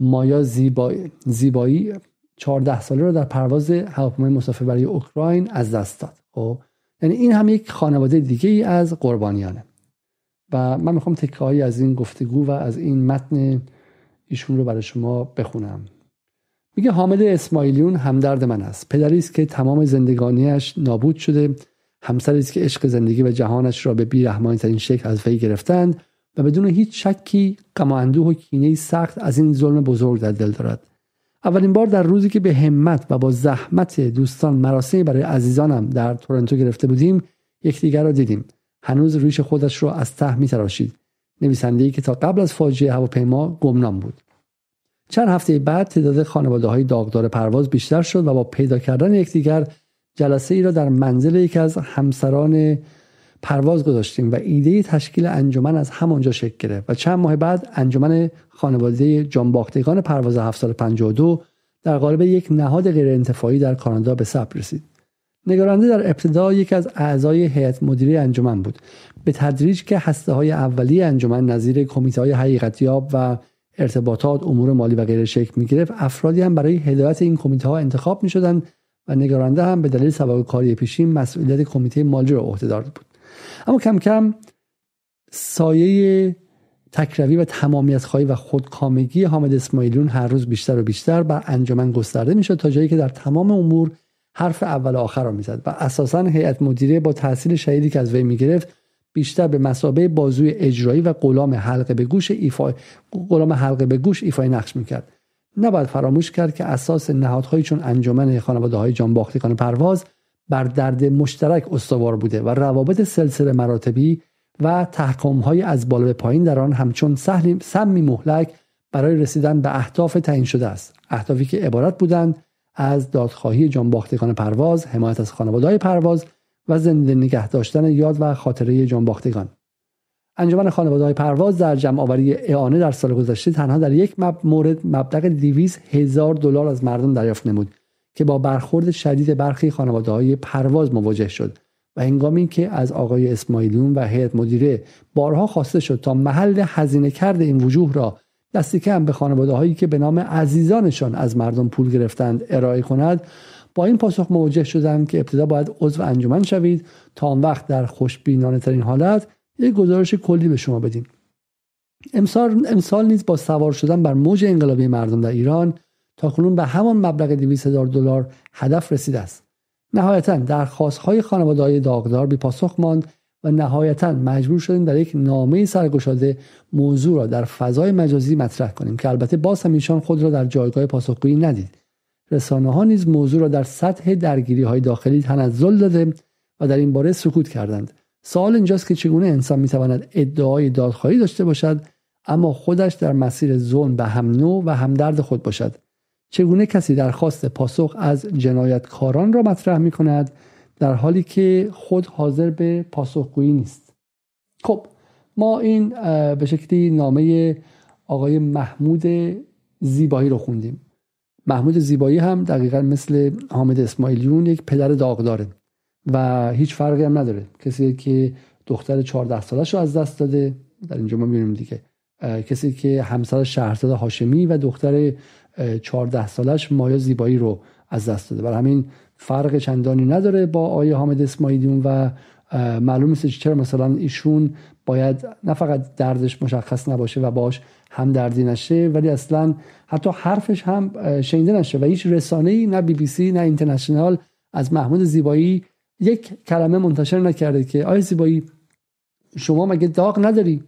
مایا زیبایی, زیبایی 14 ساله رو در پرواز هواپیمای مسافربری اوکراین از دست داد. خب یعنی این هم یک خانواده دیگه ای از قربانیانه. و من می‌خوام تکه از این گفتگو و از این متن ایشون رو برای شما بخونم. میگه حامد اسماعیلیون همدرد من است. پدری است که تمام زندگانیش نابود شده. همسری است که عشق زندگی و جهانش را به بیرحمانی ترین شکل از وی گرفتند و بدون هیچ شکی غم و اندوه و کینه سخت از این ظلم بزرگ در دل دارد. اولین بار در روزی که به همت و با زحمت دوستان مراسمی برای عزیزانم در تورنتو گرفته بودیم یکدیگر را دیدیم. هنوز ریش خودش را از ته میتراشید. نویسنده که تا قبل از فاجعه هواپیما گمنام بود. چند هفته بعد تعداد خانواده های داغدار پرواز بیشتر شد و با پیدا کردن یکدیگر جلسه ای را در منزل یکی از همسران پرواز گذاشتیم و ایده تشکیل انجمن از همانجا شکل گرفت و چند ماه بعد انجمن خانواده جانباختگان پرواز 752 در قالب یک نهاد غیر انتفاعی در کانادا به ثبت رسید. نگارنده در ابتدا یکی از اعضای هیئت مدیره انجمن بود. به تدریج که هسته های اولیه انجمن نظیر کمیته های حقیقتیاب و ارتباطات امور مالی و غیره شکل می گرفت افرادی هم برای هدایت این کمیته ها انتخاب می شدن و نگارنده هم به دلیل سابقه کاری پیشین مسئولیت کمیته مالی را عهده‌دار بود. اما کم کم سایه تکروی و تمامیت خواهی و خودکامگی حامد اسماعیلیون هر روز بیشتر و بیشتر بر انجمن گسترده می‌شد تا جایی که در تمام امور حرف اول و آخر را می‌زد و اساسا هیئت مدیره با تحصیل شهیدی که از وی می‌گرفت بیشتر به مثابه بازوی اجرایی و غلام حلقه به گوش ایفای غلام حلقه به گوش ایفای نقش می‌کرد. نباید فراموش کرد که اساس نهادهایی چون انجمن خانواده های جان باختگان پرواز بر درد مشترک استوار بوده و روابط سلسله مراتبی و تحکم های از بالا به پایین در آن همچون سمی مهلک برای رسیدن به اهداف تعیین شده است. اهدافی که عبارت بودند از دادخواهی جانباختگان پرواز حمایت از خانواده پرواز و زنده نگه داشتن یاد و خاطره جانباختگان. انجمن خانواده پرواز در جمع آوری اعانه در سال گذشته تنها در یک مورد مبلغ 200 هزار دلار از مردم دریافت نمود. که با برخورد شدید برخی خانواده های پرواز مواجه شد و هنگامی که از آقای اسماعیلون و هیئت مدیره بارها خواسته شد تا محل هزینه کرد این وجوه را دستی کم به خانواده هایی که به نام عزیزانشان از مردم پول گرفتند ارائه کند با این پاسخ مواجه شدند که ابتدا باید عضو انجمن شوید تا آن وقت در خوشبینانه ترین حالت یک گزارش کلی به شما بدیم. امسال, امسال نیز با سوار شدن بر موج انقلابی مردم در ایران تا کنون به همان مبلغ 200 هزار دلار هدف رسیده است. نهایتا درخواست های خانواده های داغدار بی پاسخ ماند و نهایتا مجبور شدیم در یک نامه سرگشاده موضوع را در فضای مجازی مطرح کنیم که البته باز هم ایشان خود را در جایگاه پاسخگویی ندید. رسانه ها نیز موضوع را در سطح درگیری های داخلی تنزل داده و در این باره سکوت کردند. سوال اینجاست که چگونه انسان می‌تواند ادعای دادخواهی داشته باشد اما خودش در مسیر ظلم به هم نوع و همدرد خود باشد. چگونه کسی درخواست پاسخ از جنایتکاران را مطرح می کند در حالی که خود حاضر به پاسخگویی نیست؟ خب ما این به شکلی نامه آقای محمود زیبایی رو خوندیم. محمود زیبایی هم دقیقا مثل حامد اسماعیلیون یک پدر داغداره و هیچ فرقی هم نداره. کسی که دختر 14 سالش رو از دست داده در اینجا ما می‌بینیم دیگه. کسی که همسر شهرزاد هاشمی و دختر 14 سالش مایا زیبایی رو از دست داده. برای همین فرق چندانی نداره با آیه حامد اسماعیلیون و معلوم نیست چرا مثلا ایشون باید نه فقط دردش مشخص نباشه و باش هم دردی نشه ولی اصلا حتی حرفش هم شنیده نشه و هیچ رسانه ای نه بی بی سی نه اینترنشنال از محمود زیبایی یک کلمه منتشر نکرده که آیا زیبایی شما مگه داغ نداری؟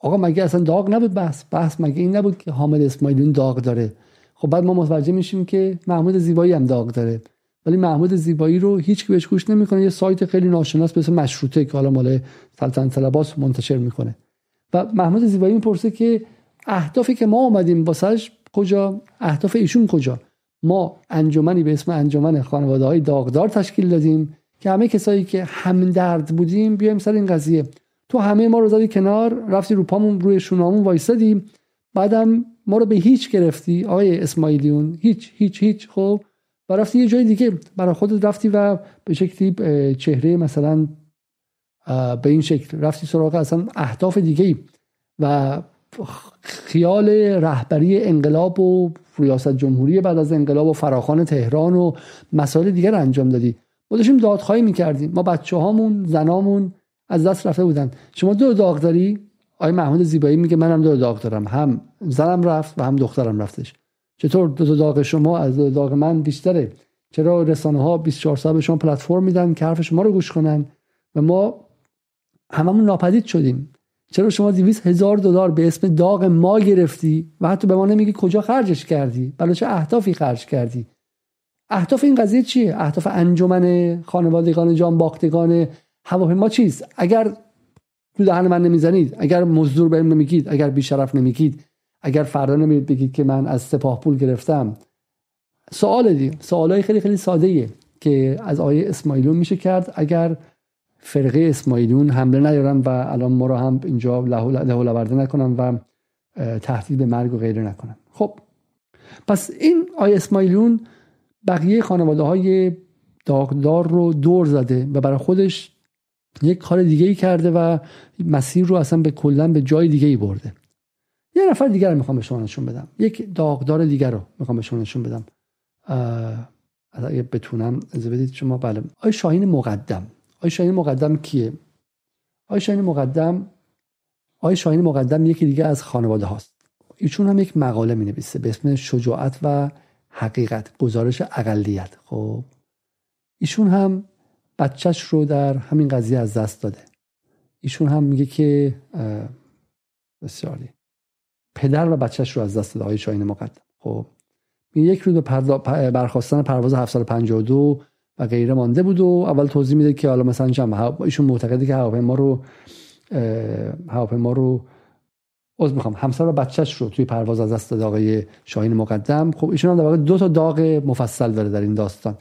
آقا مگه اصلا داغ نبود بحث؟ بحث مگه این نبود که حامد اسماعیلیون داغ داره؟ خب بعد ما متوجه میشیم که محمود زیبایی هم داغ داره. ولی محمود زیبایی رو هیچ بهش گوش نمی‌کنه. یه سایت خیلی ناشناس به اسم مشروطه که حالا مال سلطنت طلباس منتشر می‌کنه. و محمود زیبایی می‌پرسه که اهدافی که ما اومدیم واسش کجا؟ اهداف ایشون کجا؟ ما انجمنی به اسم انجمن خانواده های داغدار تشکیل دادیم که همه کسایی که همدرد بودیم بیایم سر این قضیه. تو همه ما رو زدی کنار رفتی رو پامون روی شونامون وایسادی. بعدم ما رو به هیچ گرفتی. آقای اسماعیلیون هیچ هیچ هیچ. خب و رفتی یه جای دیگه برای خودت رفتی و به شکلی چهره مثلا به این شکل رفتی سراغ اصلا اهداف دیگه و خیال رهبری انقلاب و ریاست جمهوری بعد از انقلاب و فراخان تهران و مسائل دیگر انجام دادی. ما داشتیم دادخواهی می‌کردیم. ما بچه هامون زنامون از دست رفته بودن. شما دو داغ داری؟ آقای محمود زیبایی میگه منم دو داغ دارم. هم زنم رفت و هم دخترم رفتش. چطور دو داغ شما از دو داغ من بیشتره؟ چرا رسانه ها 24 ساعت به شما پلتفرم میدن که حرف شما رو گوش کنن و ما هممون ناپدید شدیم؟ چرا شما 200 هزار دلار به اسم داغ ما گرفتی و حتی به ما نمیگی کجا خرجش کردی؟ برای چه اهدافی خرج کردی؟ اهداف این قضیه چیه؟ اهداف انجمن خانوادگان جان باختگان هواپیما چیست اگر تو دهن من نمی‌زنید اگر مزدور بهم نمیگید اگر بیشرف نمیگید اگر فردا نمیگید بگید که من از سپاه پول گرفتم. سوال دی سوالای خیلی خیلی ساده که از آیه اسماعیلون میشه کرد. اگر فرقه اسماعیلون حمله نیارن و الان ما رو هم اینجا لهو نکنن و تهدید به مرگ و غیره نکنن. خب. پس این آیه اسماعیلون بقیه خانواده های داغدار رو دور زده و برای خودش یک کار دیگه ای کرده و مسیر رو اصلا به کلا به جای دیگه ای برده. یه نفر دیگر رو می‌خوام به شما نشون بدم. یک داغدار دیگر رو می‌خوام به شما نشون بدم. اگه بتونم از بدید شما بله. آی شاهین مقدم. آی شاهین مقدم کیه؟ آی شاهین مقدم آی شاهین مقدم یکی دیگه از خانواده هاست. ایشون هم یک مقاله می نویسه به اسم شجاعت و حقیقت گزارش اقلیت. خب ایشون هم بچهش رو در همین قضیه از دست داده. ایشون هم میگه که بسیاری پدر و بچهش رو از دست داده آقای شاهین مقدم. خب یک به برخواستن پرواز 752 و غیره مانده بود و اول توضیح میده که حالا مثلا چم ایشون معتقده که هواپیما رو هواپیما رو از می‌خوام. همسر و بچهش رو توی پرواز از دست داده آقای شاهین مقدم. خب ایشون هم در واقع دو تا داغ مفصل داره در این داستان.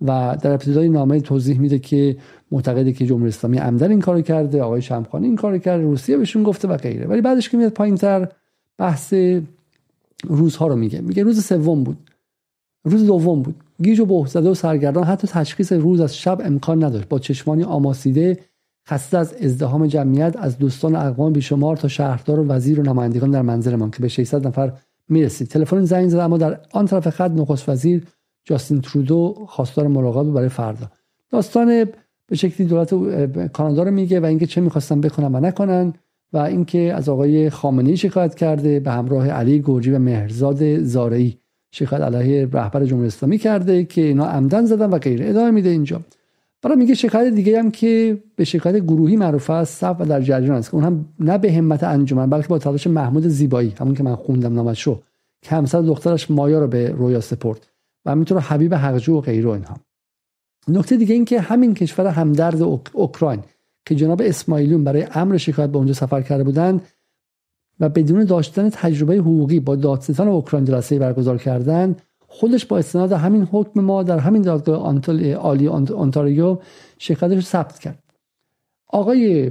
و در ابتدای نامه توضیح میده که معتقده که جمهوری اسلامی عمدن این کارو کرده آقای شمخانی این کارو کرده روسیه بهشون گفته و غیره. ولی بعدش که میاد پایینتر بحث روزها رو میگه. میگه روز سوم بود. روز دوم بود. گیج و بهزده و سرگردان حتی تشخیص روز از شب امکان نداشت. با چشمانی آماسیده خسته از ازدهام جمعیت از دوستان اقوام بیشمار تا شهردار و وزیر و نمایندگان در منزلمان که به 600 نفر می‌رسید. تلفن زنگ زد اما در آن طرف خط نخست وزیر جاستین ترودو خواستار ملاقات برای فردا. داستان به شکلی دولت کانادا رو میگه و اینکه چه می‌خواستن بکنن و نکنن و اینکه از آقای خامنه‌ای شکایت کرده به همراه علی گرجی و مهرزاد زارعی شکایت علیه رهبر جمهوری اسلامی کرده که اینا عمدن زدن و غیره ادامه میده اینجا. برای میگه شکایت دیگه هم که به شکایت گروهی معروف است صف و در جریان است. که اون هم نه به همت انجمن بلکه با تلاش محمود زیبایی همون که من خوندم نامش رو که همسر دخترش مایا رو به رویا سپرد. و همینطور حبیب حقجو و غیره اینها. نکته دیگه این که همین کشور همدرد اوکراین که جناب اسماعیلون برای امر شکایت به اونجا سفر کرده بودند و بدون داشتن تجربه حقوقی با دادستان اوکراین جلسه برگزار کردن خودش با استناد همین حکم ما در همین دادگاه عالی آنتاریو شکایتش ثبت کرد. آقای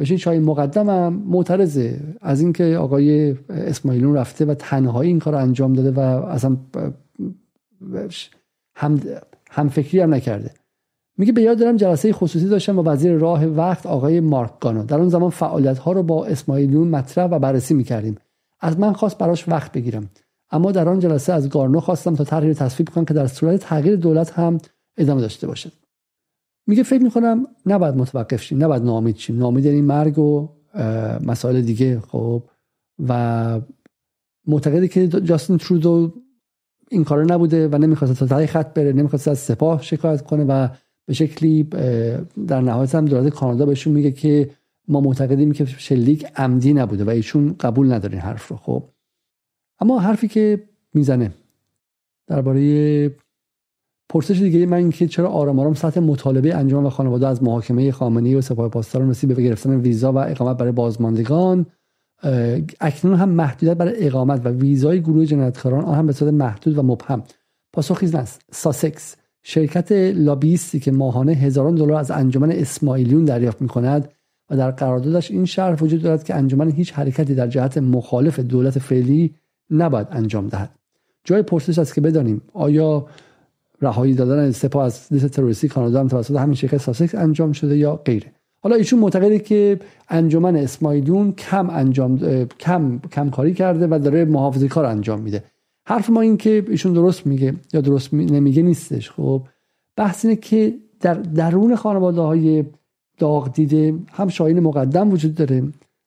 بشه چای مقدم هم معترضه از اینکه آقای اسماعیلون رفته و تنهایی این کار انجام داده و اصلا هم, هم فکری هم نکرده. میگه به یاد دارم جلسه خصوصی داشتم با وزیر راه وقت آقای مارک گانو. در اون زمان فعالیت ها رو با اسماعیلون مطرح و بررسی می‌کردیم. از من خواست براش وقت بگیرم. اما در آن جلسه از گارنو خواستم تا طرحی تصویب کنم که در صورت تغییر دولت هم ادامه داشته باشد. میگه فکر می‌کنم نباید متوقف شیم نباید نامید شیم. نامید یعنی مرگ و مسائل دیگه خب. و معتقده که جاستین ترودو این کار نبوده و نمی‌خواست تا خط بره نمی‌خواست از سپاه شکایت کنه و به شکلی در نهایت هم دولت کانادا بهشون میگه که ما معتقدیم که شلیک عمدی نبوده و ایشون قبول نداره این حرف رو خب. اما حرفی که می‌زنه درباره پرسش دیگه من اینکه چرا آرام آرام سطح مطالبه انجام و خانواده از محاکمه خامنه‌ای و سپاه پاسداران رسید به گرفتن ویزا و اقامت برای بازماندگان اکنون هم محدودیت برای اقامت و ویزای گروه جنایتکاران آن هم به صورت محدود و مبهم. پاسخی است ساسکس. شرکت لابیستی که ماهانه هزاران دلار از انجمن اسماعیلیون دریافت می کند و در قراردادش این شرط وجود دارد که انجمن هیچ حرکتی در جهت مخالف دولت فعلی نباید انجام دهد. جای پرسش است که بدانیم آیا رهایی دادن سپاه از لیست تروریستی کانادا هم توسط همین شرکت ساسکس انجام شده یا غیره. حالا ایشون معتقده که انجمن اسماعیلیون کم انجام کم کم کاری کرده و داره محافظه کار انجام میده. حرف ما این که ایشون درست میگه یا درست نمیگه نیستش. خب بحث اینه که در درون خانواده های داغ دیده هم شاهین مقدم وجود داره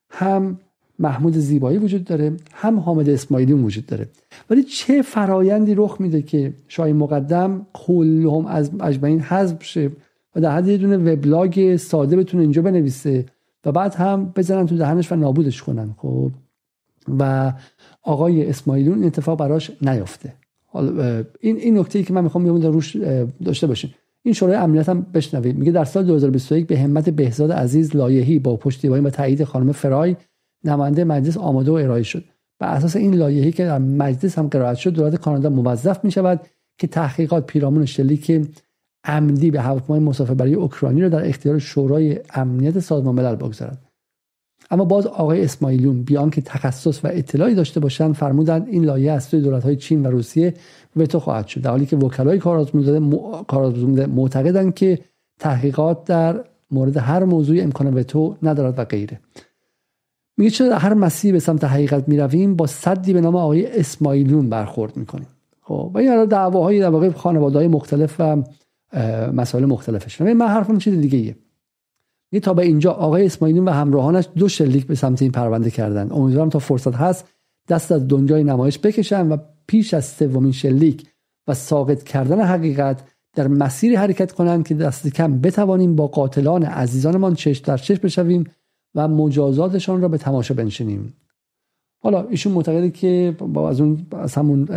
هم محمود زیبایی وجود داره هم حامد اسماعیلی وجود داره. ولی چه فرایندی رخ میده که شاهین مقدم کلهم از اجمعین حذف شه؟ و در حد یه دونه وبلاگ ساده بتونه اینجا بنویسه و بعد هم بزنن تو دهنش و نابودش کنن خب؟ و آقای اسماعیلون این اتفاق براش نیافته. حالا این این نکته ای که من می‌خوام یه روش داشته باشیم. این شورای امنیت هم بشنوید. میگه در سال 2021 به همت بهزاد عزیز لایحه‌ای با پشتیبانی و تایید خانم فرای نماینده مجلس آماده و ارائه شد. بر اساس این لایحه‌ای که در مجلس هم قرائت شد دولت کانادا موظف می شود که تحقیقات پیرامون شلیک عمدی به هواپیمای مسافربری اوکراینی را در اختیار شورای امنیت سازمان ملل بگذارد اما باز آقای اسماعیلون بیان که تخصص و اطلاعی داشته باشند فرمودند این لایه از سوی دولت‌های چین و روسیه وتو خواهد شد. در حالی که وکلای کارآزموده معتقدند که تحقیقات در مورد هر موضوعی امکان وتو ندارد و غیره. میگه چرا در هر مسیری به سمت حقیقت می‌رویم با صدی به نام آقای اسماعیلون برخورد می‌کنیم. خب و این دعواهای در واقع خانواده های مختلف و مسائل مختلفش. من حرفم چیز دیگه ایه تا به اینجا آقای اسماعیلون و همراهانش دو شلیک به سمت این پرونده کردن. امیدوارم تا فرصت هست دست از دنجای نمایش بکشن و پیش از سومین شلیک و ساقط کردن حقیقت در مسیری حرکت کنند که دست کم بتوانیم با قاتلان عزیزانمان چشم در چشم بشویم و مجازاتشان را به تماشا بنشینیم. حالا ایشون معتقده که با از اون از همون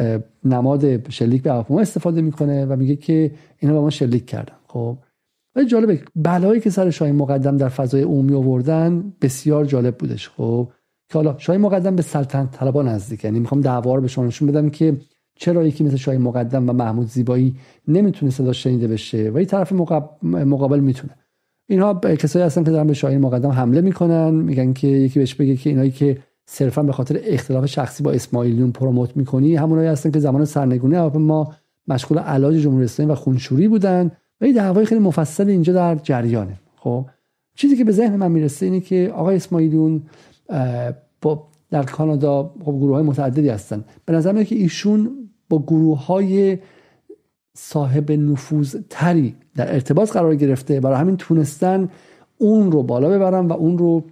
نماد شلیک به هواپیما استفاده می‌کنه و میگه که اینا با ما شلیک کردن. خب. ولی جالبه بلایی که سر شاهین مقدم در فضای عمومی آوردن بسیار جالب بودش. خب. که حالا شاهین مقدم به سلطنت طلبا نزدیک. یعنی می‌خوام دعوا رو به شما بدم که چرا یکی مثل شاهین مقدم و محمود زیبایی نمی‌تونه صدا شنیده بشه و این طرف مقابل می‌تونه. اینها کسایی هستن که دارن به شاهین مقدم حمله می‌کنن میگن که یکی بهش بگه که اینایی که صرفا به خاطر اختلاف شخصی با اسماعیلیون پروموت می‌کنی. همونایی هستن که زمان سرنگونی ما مشغول علاج جمهوری اسلامی و خونشوری بودن و این دعوای خیلی مفصل اینجا در جریانه. خب چیزی که به ذهن من می‌رسه اینه که آقای اسماعیلیون در کانادا خب گروه های متعددی هستن. به نظر میاد که ایشون با گروه های صاحب نفوذ تری در ارتباط قرار گرفته. برای همین تونستن اون رو بالا ببرن و اون رو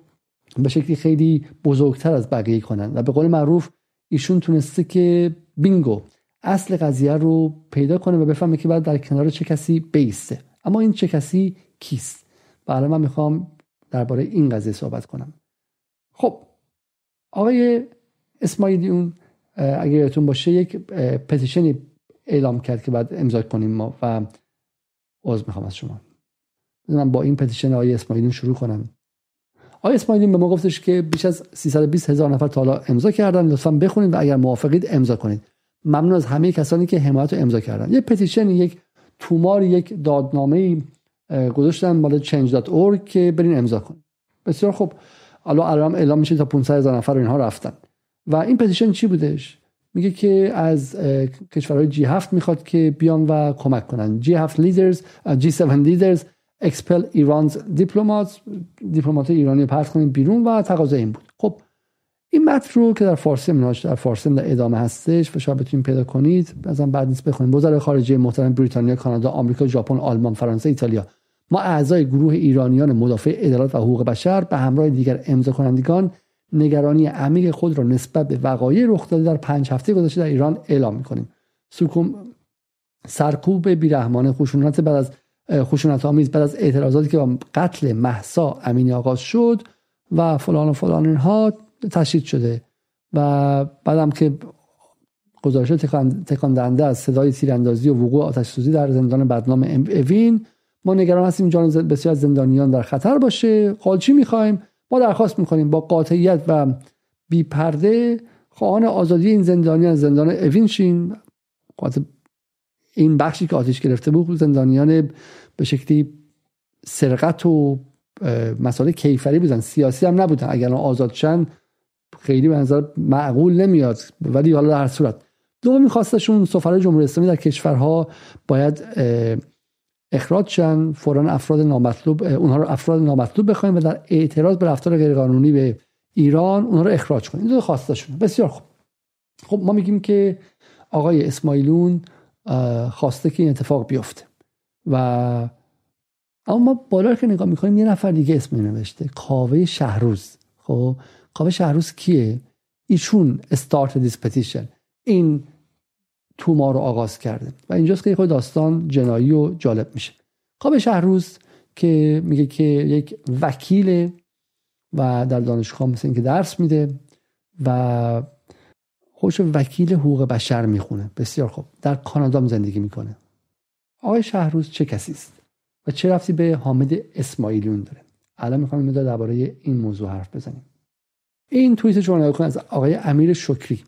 به شکلی خیلی بزرگتر از بقیه کنن. و به قول معروف ایشون تونسته که بینگو اصل قضیه رو پیدا کنه و بفهمه که باید در کنار چه کسی بیسته. اما این چه کسی کیست؟ و الان من می‌خوام درباره این قضیه صحبت کنم. خب آقای اسماعیلیون اگر یادتون باشه یک پتیشنی اعلام کرد که باید امضا کنیم ما و عذر می‌خوام از شما. من با این پتیشن آقای اسماعیلیون شروع کنم. آقای اسماعیلیون به ما گفتش که بیش از 320 هزار نفر تا حالا امضا کردن. لطفا بخونید و اگر موافقید امضا کنید. ممنون از همه کسانی که حمایت رو امضا کردن. یک پتیشن یک تومار یک دادنامه گذاشتن بالا change.org که برین امضا کنید. بسیار خوب. الان الان اعلام میشه تا 500 هزار نفر اینها رفتن. و این پتیشن چی بودش؟ میگه که از کشورهای جی 7 می‌خواد که بیان و کمک کنن. G7 leaders G7 leaders expel Iran's diplomat دیپلمات ایرانی پرت کنیم بیرون و تقاضا این بود. خب این متن رو که در فارسی متنش در فارسی در ادامه هستش و شاید بتونید پیدا کنید. بازم بد نیست بخونید وزرای خارجه محترم بریتانیا کانادا آمریکا ژاپن آلمان فرانسه ایتالیا. ما اعضای گروه ایرانیان مدافع عدالت و حقوق بشر به همراه دیگر امضا کنندگان نگرانی عمیق خود را نسبت به وقایع رخ داده در پنج هفته گذشته در ایران اعلام می‌کنیم. سرکوب بیرحمانه خشونت بعد از خشونت آمیز بعد از اعتراضاتی که با قتل محسا امینی آغاز شد و فلان و فلان اینها تشدید شده. و بعدم که گزارش تکان از صدای تیراندازی و وقوع آتش سوزی در زندان بدنام اوین ما نگران هستیم جان بسیار زندانیان در خطر باشه. قالچی می‌خوایم؟ ما درخواست می‌کنیم با قاطعیت و بی پرده خواهان آزادی این زندانیان زندان اوین شین این بخشی که آتش گرفته بود زندانیان به شکلی سرقت و مسائل کیفری بودن. سیاسی هم نبودن. اگر آزاد شن خیلی به نظر معقول نمیاد. ولی حالا در هر صورت. دومی خواستشون سفرای جمهوری اسلامی در کشورها باید اخراج شن. فورا افراد نامطلوب اونها رو افراد نامطلوب بخوایم و در اعتراض به رفتار غیرقانونی به ایران اونها رو اخراج کنیم. این دو خواستشون. بسیار خوب. خب ما میگیم که آقای اسماعیلون خواسته که این اتفاق بیفته. و اما ما بالا که نگاه می‌کنیم یه نفر دیگه اسم نوشته کاوه شهروز. خب کاوه شهروز کیه؟ ایشون استارت دیس پتیشن این ما رو آغاز کرده. و اینجاست که خود داستان جنایی و جالب میشه. کاوه شهروز که میگه که یک وکیل و در دانشگاه مثل اینکه درس میده و خوش وکیل حقوق بشر می‌خونه. بسیار خوب. در کانادا زندگی می‌کنه. آقای شهروز چه کسی است و چه رفتی به حامد اسماعیلیون داره؟ الان می‌خوام این درباره این موضوع حرف بزنیم. این توییت شما از آقای امیر شکری.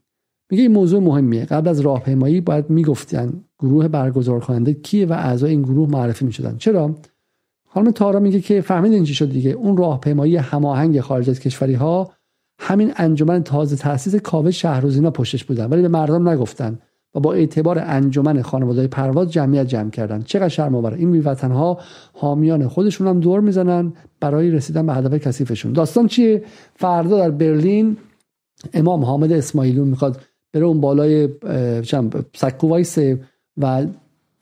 میگه این موضوع مهمیه. قبل از راهپیمایی باید می‌گفتن گروه برگزار کننده کیه و اعضای این گروه معرفی می‌شدن. چرا؟ خانم تارا میگه که فهمیدین چی شد دیگه. اون راهپیمایی هماهنگ خارج از کشوری ها همین انجمن تازه تاسیس کاوه شهروزینا پشتش بودن ولی به مردم نگفتن. و با اعتبار انجمن خانواده پرواز جمعیت جمع کردن. چقدر شرم آوره این بیوطن ها حامیان خودشون هم دور می‌زنن برای رسیدن به هدف کثیفشون. داستان چیه؟ فردا در برلین امام حامد اسماعیلون می‌خواد بره اون بالای سکو وایسه و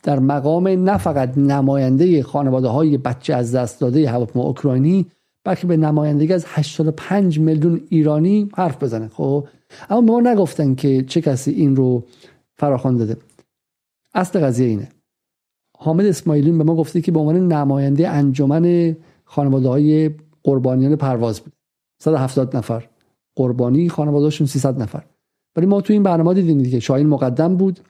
در مقام نه فقط نماینده خانواده های بچه از دست داده هواپیما اوکراینی بلکه به نمایندگی از 85 میلیون ایرانی حرف بزنه. خب؟ اما به ما نگفتن که چه کسی این رو فراخوان داده. اصل قضیه اینه. حامد اسماعیلون به ما گفته که به عنوان نماینده انجمن خانواده های قربانیان پرواز بود 170 نفر. قربانی خانوادهشون 300 نفر. ولی ما تو این برنامه دیدیم دیگه. شاهین مقدم بود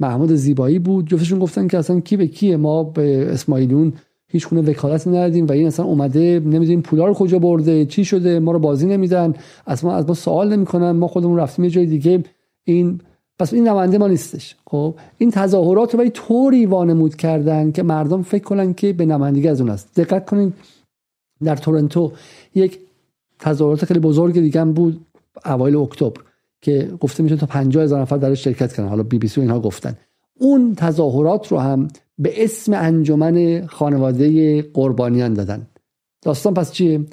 محمود زیبایی بود. جفتشون گفتن که اصلا کی به کیه؟ ما به اسماعیلون هیچ گونه وکالت ندادیم و این اصلا اومده نمی‌دونیم پولا رو کجا برده چی شده ما رو بازی نمیدن از ما از ما سوال نمی‌کنن ما خودمون رفتیم یه جای دیگه. این پس این نماینده ما نیستش. خب؟ این تظاهرات رو طوری وانمود کردن که مردم فکر کنن که به نمایندگی از اون است. دقت کنید در تورنتو یک تظاهرات خیلی بزرگ دیگه هم بود اوایل اکتبر که گفته میشه تا 50 هزار نفر در شرکت کردن. حالا بی بی سی اینها گفتن. اون تظاهرات رو هم به اسم انجمن خانواده قربانیان دادن. داستان پس چیه؟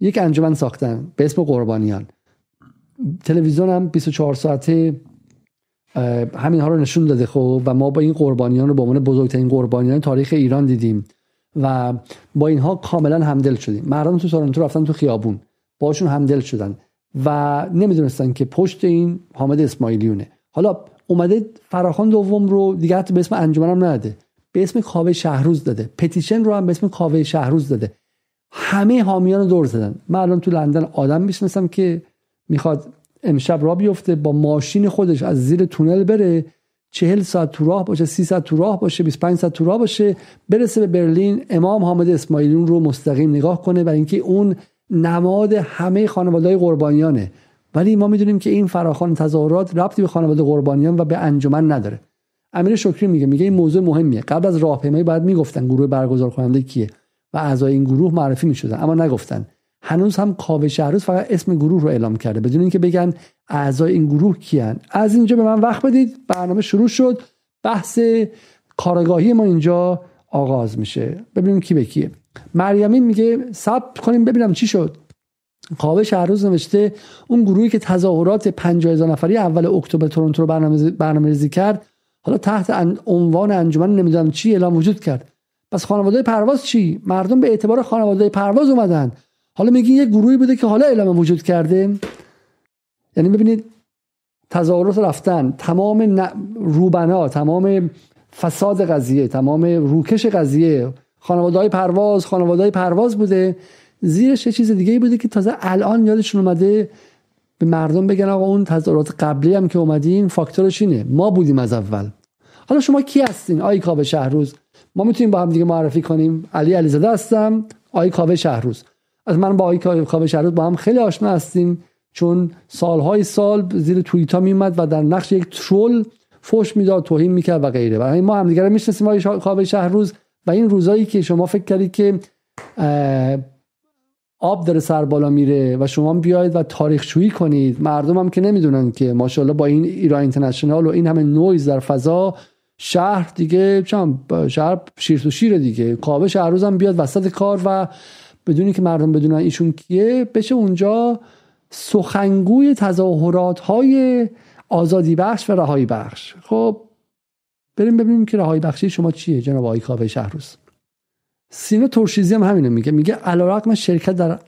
یک انجمن ساختن به اسم قربانیان. تلویزیون هم 24 ساعته همین ها رو نشون داده خب و ما با این قربانیان رو به عنوان بزرگترین قربانیان تاریخ ایران دیدیم و با اینها کاملا همدل شدیم. مردم تو تورنتو رفتن تو خیابون باشون همدل شدن و نمی‌دونستن که پشت این حامد اسماعیلیونه. حالا اومده فراخان دوم رو دیگه حتی به اسم انجمنم نده به اسم کاوه شهروز داده. پتیشن رو هم به اسم کاوه شهروز داده. همه حامیان رو دور زدن. من الان تو لندن آدم می‌شناسم که می‌خواد امشب را بیفته با ماشین خودش از زیر تونل بره چهل ساعت تو راه باشه سی ساعت تو راه باشه 25 ساعت تو راه باشه برسه به برلین. امام حامد اسماعیلیون رو مستقیم نگاه کنه برای اینکه اون نماد همه خانواده قربانیانه. ولی ما می‌دونیم که این فراخان تظاهرات ربطی به خانواده قربانیان و به انجمن نداره. امیر شکری میگه میگه این موضوع مهمیه. قبل از راهپیمایی باید می‌گفتن گروه برگزار کننده کیه و اعضای این گروه معرفی می‌شدن اما نگفتن. هنوز هم کاوه شهروز فقط اسم گروه رو اعلام کرده بدون اینکه بگن اعضای این گروه کیان. از اینجا به من وقت بدید. برنامه شروع شد. بحث کارگاهی ما اینجا آغاز میشه. ببینیم کی به کیه. مریمین میگه سب کنیم ببینم چی شد. کاوه شهروز نوشته اون گروهی که تظاهرات 50000 نفری اول اکتبر تورنتو رو برنامه برنامه‌ریزی کرد حالا تحت عنوان انجمن نمی‌دونم چی اعلام وجود کرد. پس خانواده پرواز چی؟ مردم به اعتبار خانواده پرواز اومدن. حالا میگی یه گروهی بوده که حالا اعلام وجود کرده. یعنی ببینید تظاهرات رفتن تمام روبنا تمام فساد قضیه تمام روکش قضیه خانواده های پرواز خانواده های پرواز بوده. زیرش یه چیز دیگه بوده که تازه الان یادشون اومده به مردم بگن آقا اون تظاهرات قبلی هم که اومدین فاکتورش اینه. ما بودیم از اول. حالا شما کی هستین؟ آی کاوه شهروز. ما می‌تونیم با هم دیگه معرفی کنیم. علی علیزاده هستم آی کاوه شهروز. از من با آی کاوه شهروز با هم خیلی آشنا هستیم چون سالهای سال زیر توییتا میمد و در نقش یک ترول فوش می‌داد توهین می‌کرد و غیره. و ما هم دیگه می‌شناسیم آی کاوه شهروز و این روزایی که شما فکر کردید که آب داره سر بالا میره و شما بیاید و تاریخ شویی کنید. مردم هم که نمی‌دونن که ماشاءالله با این ایران اینترنشنال و این همه نویز در فضا شهر دیگه چم شهر شیر تو شیر دیگه. کاوه شهر روزم بیاد وسط کار و بدونی که مردم بدونن ایشون کیه بشه اونجا سخنگوی تظاهرات های آزادی بخش و رهایی بخش. خب بریم ببینیم که رهایی بخشی شما چیه جناب آقای کاوه شهروز سینا ترشیزی هم همینه میگه. میگه علیرغم شرکت در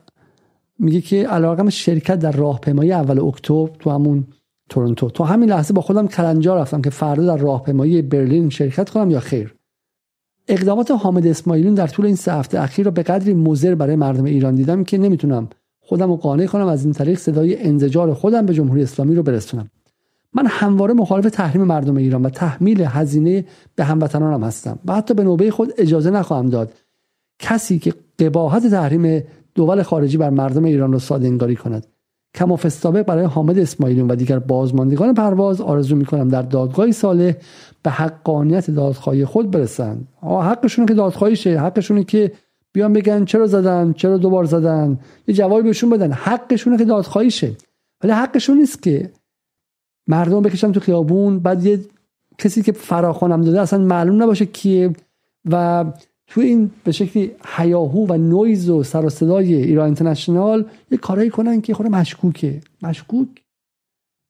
میگه که علیرغم شرکت در راهپیمایی اول اکتبر تو همون تورنتو. تو همین لحظه با خودم کلنجار رفتم که فردا در راهپیمایی برلین شرکت کنم یا خیر. اقدامات حامد اسماعیلیون در طول این سه هفته اخیر را به قدری مضر برای مردم ایران دیدم که نمی‌تونم خودم رو قانع کنم از این طریق صدای انزجار خودم به جمهوری اسلامی رو برسونم. من همواره مخالف تحریم مردم ایران و تحمیل هزینه به هموطنانم هستم و حتی به نوبه خود اجازه نخواهم داد کسی که قباحت تحریم دول خارجی بر مردم ایران را ساده انگاری کند کما برای حامد اسماعیلیون و دیگر بازماندگان پرواز آرزو می‌کنم در دادگاهی ساله به حقانیت دادخواهی خود برسند. حقشون که دادخواهی شه. حقشونه که بیان بگن چرا زدن چرا دوبار زدن. یه جوابی بهشون بدن. حقشونه که دادخواهی شه. ولی حقشون نیست که مردم بکشن تو خیابون بعد یه کسی که فراخوانم داده اصلا معلوم نباشه کیه و تو این به شکلی حیاهو و نویز و سر و صدای ایران اینترنشنال یه کارایی کنن که خود مشکوکه. مشکوک؟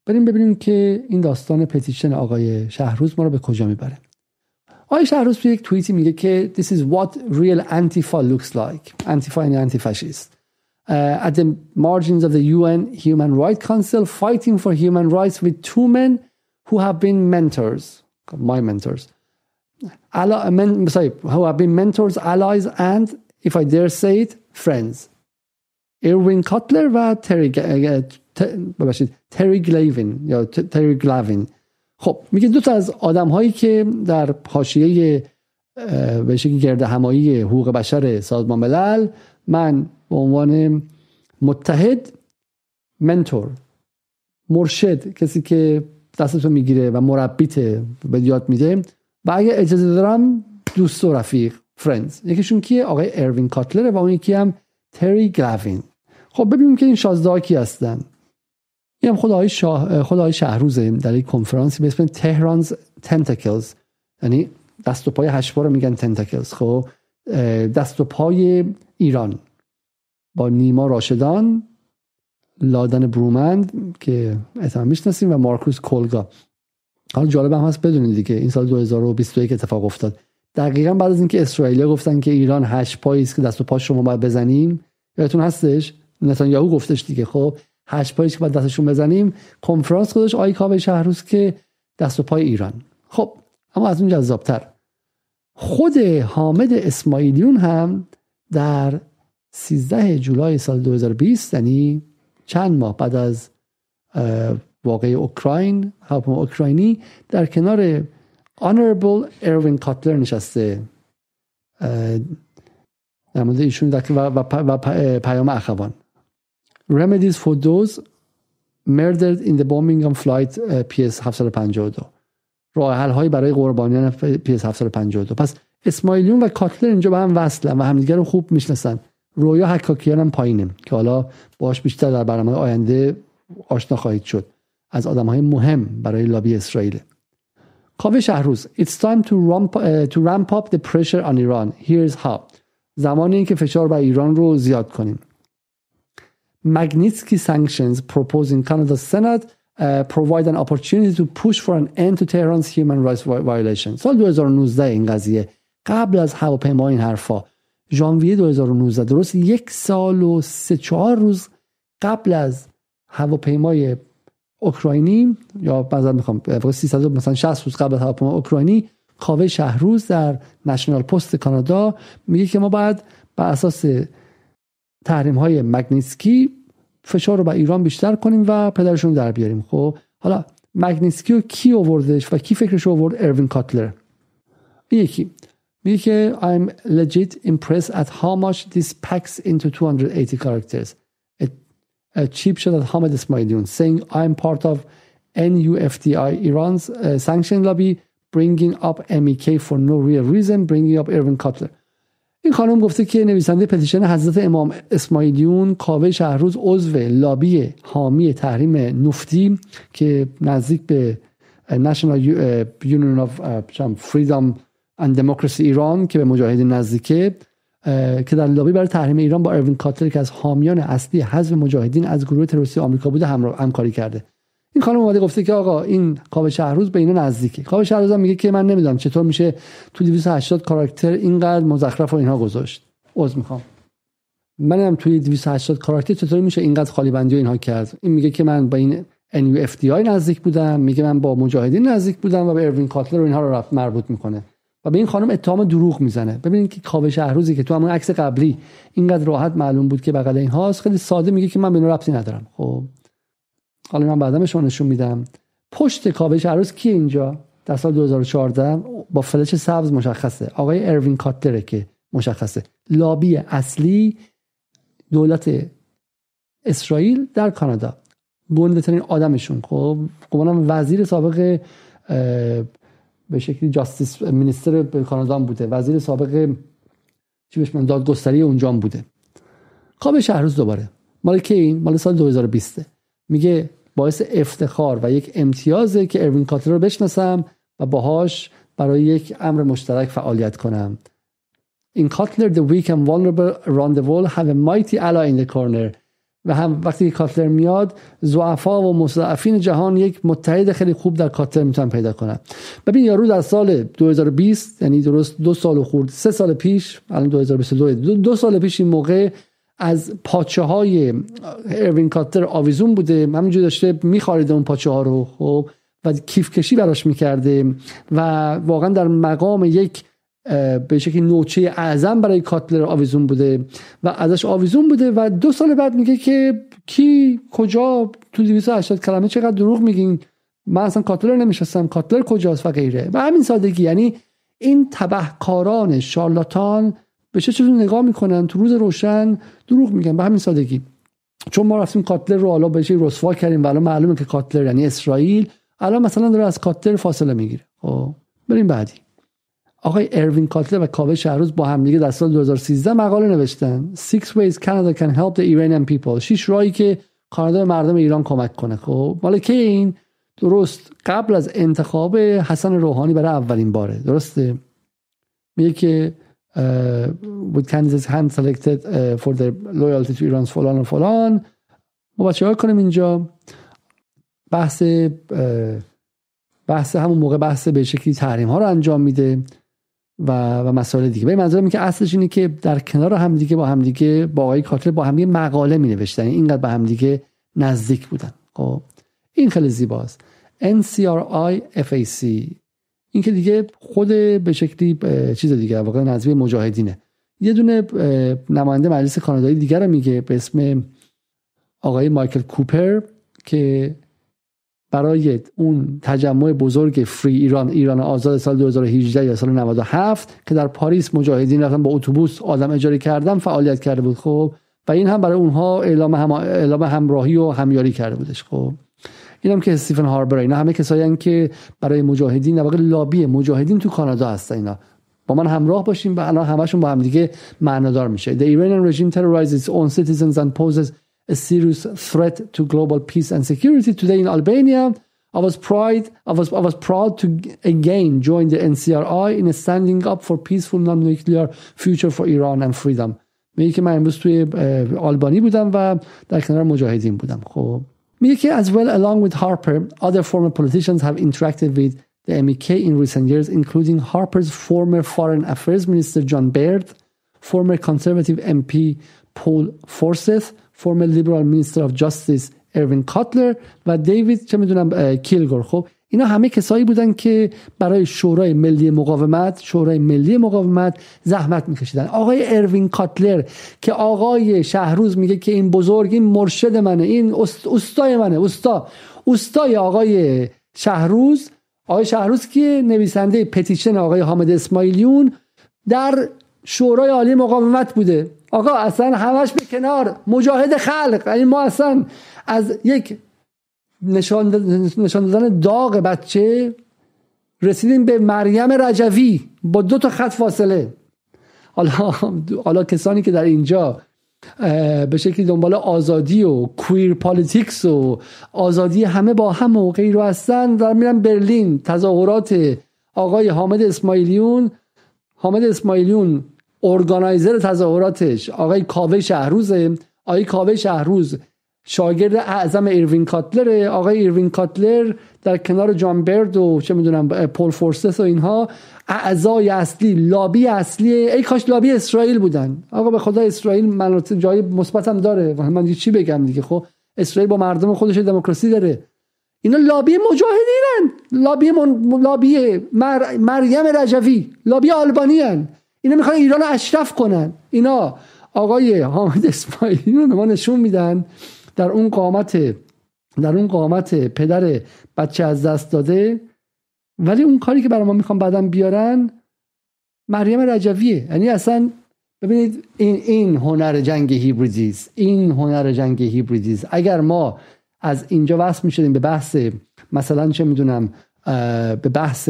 بریم ببینیم که این داستان پتیشن آقای شهروز ما رو به کجا می‌بره. آقای شهروز تو یک توییتی میگه که this is what real antifa looks like. Antifa یعنی antifascist. Uh, at the margins of the UN Human Rights Council fighting for human rights with two men who have been mentors. My mentors. Men, sorry, who have been mentors, allies and if I dare say it friends. ایروین کاتلر و تری تری گلیوین یا تری گلاوین خب میگه دو تا از آدم هایی که در حاشیه به شکلی گرد همایی حقوق بشر سازمان ملل من به عنوان متحد mentor مرشد کسی که دستتو می‌گیره و مربیت بهت یاد میده و اگه اجازه دارم دوست و رفیق friends یکیشون کیه؟ آقای اروین کاتلر و اون یکی هم تری گلاوین خب ببینیم که این شازده کی هستن. این هم خدای شاه خدای شهروزه. در یک کنفرانسی به اسم تهرانز تنتکلز یعنی دست و پای هشبار رو میگن تنتکلز خب دست و پای ایران. با نیما راشدان لادن برومند که احتمال می‌شناسیم و مارکوس کولگا. حالا جالب هم هست بدونید دیگه. این سال 2021 اتفاق افتاد. دقیقا بعد از اینکه اسرائیل گفتن که ایران هشت پایی است که دست و پاش شما باید بزنیم یادتون هستش؟ نتانیاهو گفتش دیگه. خب هشت پایی که باید دستشون بزنیم. کنفرانس خودش آی کاوه شهروز که دست و پای ایران. خب اما از اون جذابتر. خود حامد اسماعیلیون هم در 13 جولای سال 2020 یعنی چند ماه بعد از واقع اوکراین هواپیما اوکراینی در کنار آنربل اروین کاتلر نشسته. در مورد ایشون و, و, و پیام اخوان. Remedies for those murdered in the bombing on flight PS 752 راه حل هایی برای قربانیان PS 752 پس اسماعیلیون و کاتلر اینجا به هم وصلن و همدیگه رو خوب می‌شناسن. رویا حکاکیان هم پایینه که حالا باش بیشتر در برنامه آینده آشنا خواهید شد. از آدم های مهم برای لابی اسرائیل کاوه شهروز It's time to ramp, uh, to ramp up the pressure on Iran Here's how زمانی این که فشار بر ایران رو زیاد کنیم Magnitsky sanctions proposed in Canada's Senate uh, provide an opportunity to push for an end to Tehran's human rights violation سال 2019 این قضیه قبل از هواپیما این حرفا ژانویه 2019 درست یک سال و سه چهار روز قبل از هواپیمای اوکراینی یا بعضا می‌خوام 300 مثلا 60 روز قبل از هواپیما اوکراینی کاوه شهروز در نشنال پست کانادا میگه که ما بعد بر اساس تحریم های مگنیسکی فشار رو به ایران بیشتر کنیم و پدرشون در بیاریم. خب حالا مگنیسکی رو کی آوردش و کی فکرش آورد؟ اروین کاتلر. یکی. میگه که I'm legit impressed at how much this packs into 280 characters. چیپ شد از حامد اسماعیلیون saying I am part of NUFDI Iran's uh, sanction lobby bringing up MEK for no real reason bringing up Irvin Cutler. این خانم گفته که نویسنده پتیشن حضرت امام اسماعیلیون کاوه شهروز عضو لابی حامی تحریم نفتی که نزدیک به uh, National uh, Union of uh, Freedom and Democracy ایران که به مجاهدین نزدیکه که در لابی برای تحریم ایران با اروین کاتلر که از حامیان اصلی حزب مجاهدین از گروه تروریستی آمریکا بوده همکاری کرده. این خانم اومده گفته که آقا این کاوه شهروز به اینا نزدیکه. کاوه شهروز هم میگه که من نمی‌دونم چطور میشه تو 280 کاراکتر اینقدر مزخرف و اینها گذاشت. عذر می‌خوام. منم توی 280 کاراکتر چطور میشه اینقدر خالی بندی و اینها کرد. این میگه که من با این NUFDI نزدیک بودم. میگه من با مجاهدین نزدیک بودم و به اروین کاتلر و اینها رو مربوط می‌کنه. و به این خانم اتهام دروغ می‌زنه. ببینید که کاوه شهروزی که تو همون عکس قبلی اینقدر راحت معلوم بود که بغل این هاست خیلی ساده میگه که من به ربطی ندارم. خب. حالا من بعدا شما نشون میدم. پشت کاوه شهروز کی اینجا؟ در سال 2014 با فلش سبز مشخصه. آقای اروین کاتلره که مشخصه. لابی اصلی دولت اسرائیل در کانادا. گنده ترین آدمشون. خب. گمانم وزیر سابق به شکلی جاستیس مینیستر کانادا بوده. وزیر سابق چی بهش من دادگستری اونجا بوده. خواب شهروز دوباره. مال کی این مال سال 2020 میگه باعث افتخار و یک امتیازه که اروین کاتلر رو بشناسم و باهاش برای یک امر مشترک فعالیت کنم. این کاتلر the weak and vulnerable around the world have a mighty ally in the corner. و هم وقتی کاتلر میاد زعفا و مستضعفین جهان یک متحد خیلی خوب در کاتلر می‌تونن پیدا کنن. ببین یارو در سال 2020 یعنی درست دو سال خورد سه سال پیش الان 2022 دو, دو سال پیش این موقع از پاچه های اروین کاتلر آویزون بوده. همینجور داشته میخاریده اون پاچه ها رو خب و کیف کشی براش می‌کرده و واقعا در مقام یک به شکلی نوچه اعظم برای کاتلر آویزون بوده و ازش آویزون بوده و دو سال بعد میگه که کی کجا؟ تو 280 کلمه چقدر دروغ میگین؟ من اصلا کاتلر نمیشستم کاتلر کجاست و غیره. و همین سادگی. یعنی این تبهکاران شارلاتان به چه چیزی نگاه می‌کنن؟ تو روز روشن دروغ میگن. به همین سادگی. چون ما رفتیم کاتلر رو حالا بهش رسوا کردیم؟ و الان معلومه که کاتلر یعنی اسرائیل. الان مثلا داره از کاتلر فاصله می‌گیره. خب بریم بعدی. آقای اروین کاتلر و کاوه شهروز با همدیگه در سال 2013 مقاله نوشتن. Six ways Canada can help the Iranian people. شش راهی که کانادا به مردم ایران کمک کنه. خب مال که این؟ درست. قبل از انتخاب حسن روحانی برای اولین باره. درسته؟ میگه که with candidates hand selected for their loyalty to Iran فلان و فلان. ما بچه ها کنیم اینجا؟ بحث بحث همون موقع بحث به شکلی تحریم ها رو انجام میده. و, و مسائل دیگه. به منظورم که اصلش اینه که در کنار همدیگه با همدیگه با آقای کاتر با همدیگه مقاله می نوشتن. یعنی اینقدر به همدیگه نزدیک بودن. خب این خیلی زیباست. NCRI FAC این که دیگه خود به شکلی چیز دیگه واقعا نظمی مجاهدینه. یه دونه نماینده مجلس کانادایی دیگر رو میگه به اسم آقای مایکل کوپر که برای اون تجمع بزرگ فری ایران ایران آزاد سال 2018 یا سال 97 که در پاریس مجاهدین رفتن با اتوبوس آدم اجاره کردن فعالیت کرده بود. خب و این هم برای اونها اعلام, هم... اعلام همراهی و همیاری کرده بودش. خب این هم که استیفن هاربر اینا همه کسایی که برای مجاهدین در واقع لابی مجاهدین تو کانادا هستن اینا. با من همراه باشیم و الان همشون با هم دیگه معنادار میشه. The Iranian regime terrorizes its own citizens and poses a serious threat to global peace and security. Today in Albania, I was proud, I was, I was proud to again join the NCRI in standing up for peaceful non-nuclear future for Iran and freedom. میگه که من امروز توی آلبانی بودم و در کنار مجاهدین بودم خب میگه که as well along with Harper other former politicians have interacted with the MEK in recent years including Harper's former foreign affairs minister John Baird former conservative MP Paul Forsyth former liberal minister of justice اروین کاتلر و دیوید چه می‌دونم کیلگور خب اینا همه کسایی بودن که برای شورای ملی مقاومت شورای ملی مقاومت زحمت میکشیدن. آقای اروین کاتلر که آقای شهروز میگه که این بزرگ این مرشد منه این استای منه استا استای آقای شهروز. آقای شهروز که نویسنده پتیشن آقای حامد اسماعیلیون در شورای عالی مقاومت بوده. آقا اصلا همش به کنار. مجاهد خلق. یعنی ما اصلا از یک نشان دادن داغ بچه رسیدیم به مریم رجوی با دو تا خط فاصله. حالا حالا کسانی که در اینجا به شکلی دنبال آزادی و queer politics و آزادی همه با هم و غیر رو هستن دارن میرن برلین. تظاهرات آقای حامد اسماعیلیون حامد اسماعیلیون organizer تظاهراتش آقای کاوه شهروزه. آقای کاوه شهروز شاگرد اعظم ایروین کاتلر آقای ایروین کاتلر در کنار جان برد و چه می‌دونم پول فورسس و اینها اعضای اصلی لابی اصلی ای کاش لابی اسرائیل بودن. آقا به خدا اسرائیل مناطق جای مثبت هم داره. من چی بگم دیگه خب؟ اسرائیل با مردم خودش دموکراسی داره. اینا لابی مجاهدینن لابی من... لابی مر... مریم رجوی. لابی آلبانی هن. اینا می‌خوان ایران اشرف کنن. اینا آقای حامد اسماعیلی رو ما نشون میدن در اون قامت در اون قامت پدر بچه از دست داده. ولی اون کاری که برای ما می‌خوان بعدم بیارن مریم رجویه. یعنی اصلا ببینید این این هنر جنگ هیبریدیز این هنر جنگ هیبریدیز اگر ما از اینجا وصل می‌شدیم به بحث مثلا چه می‌دونم به بحث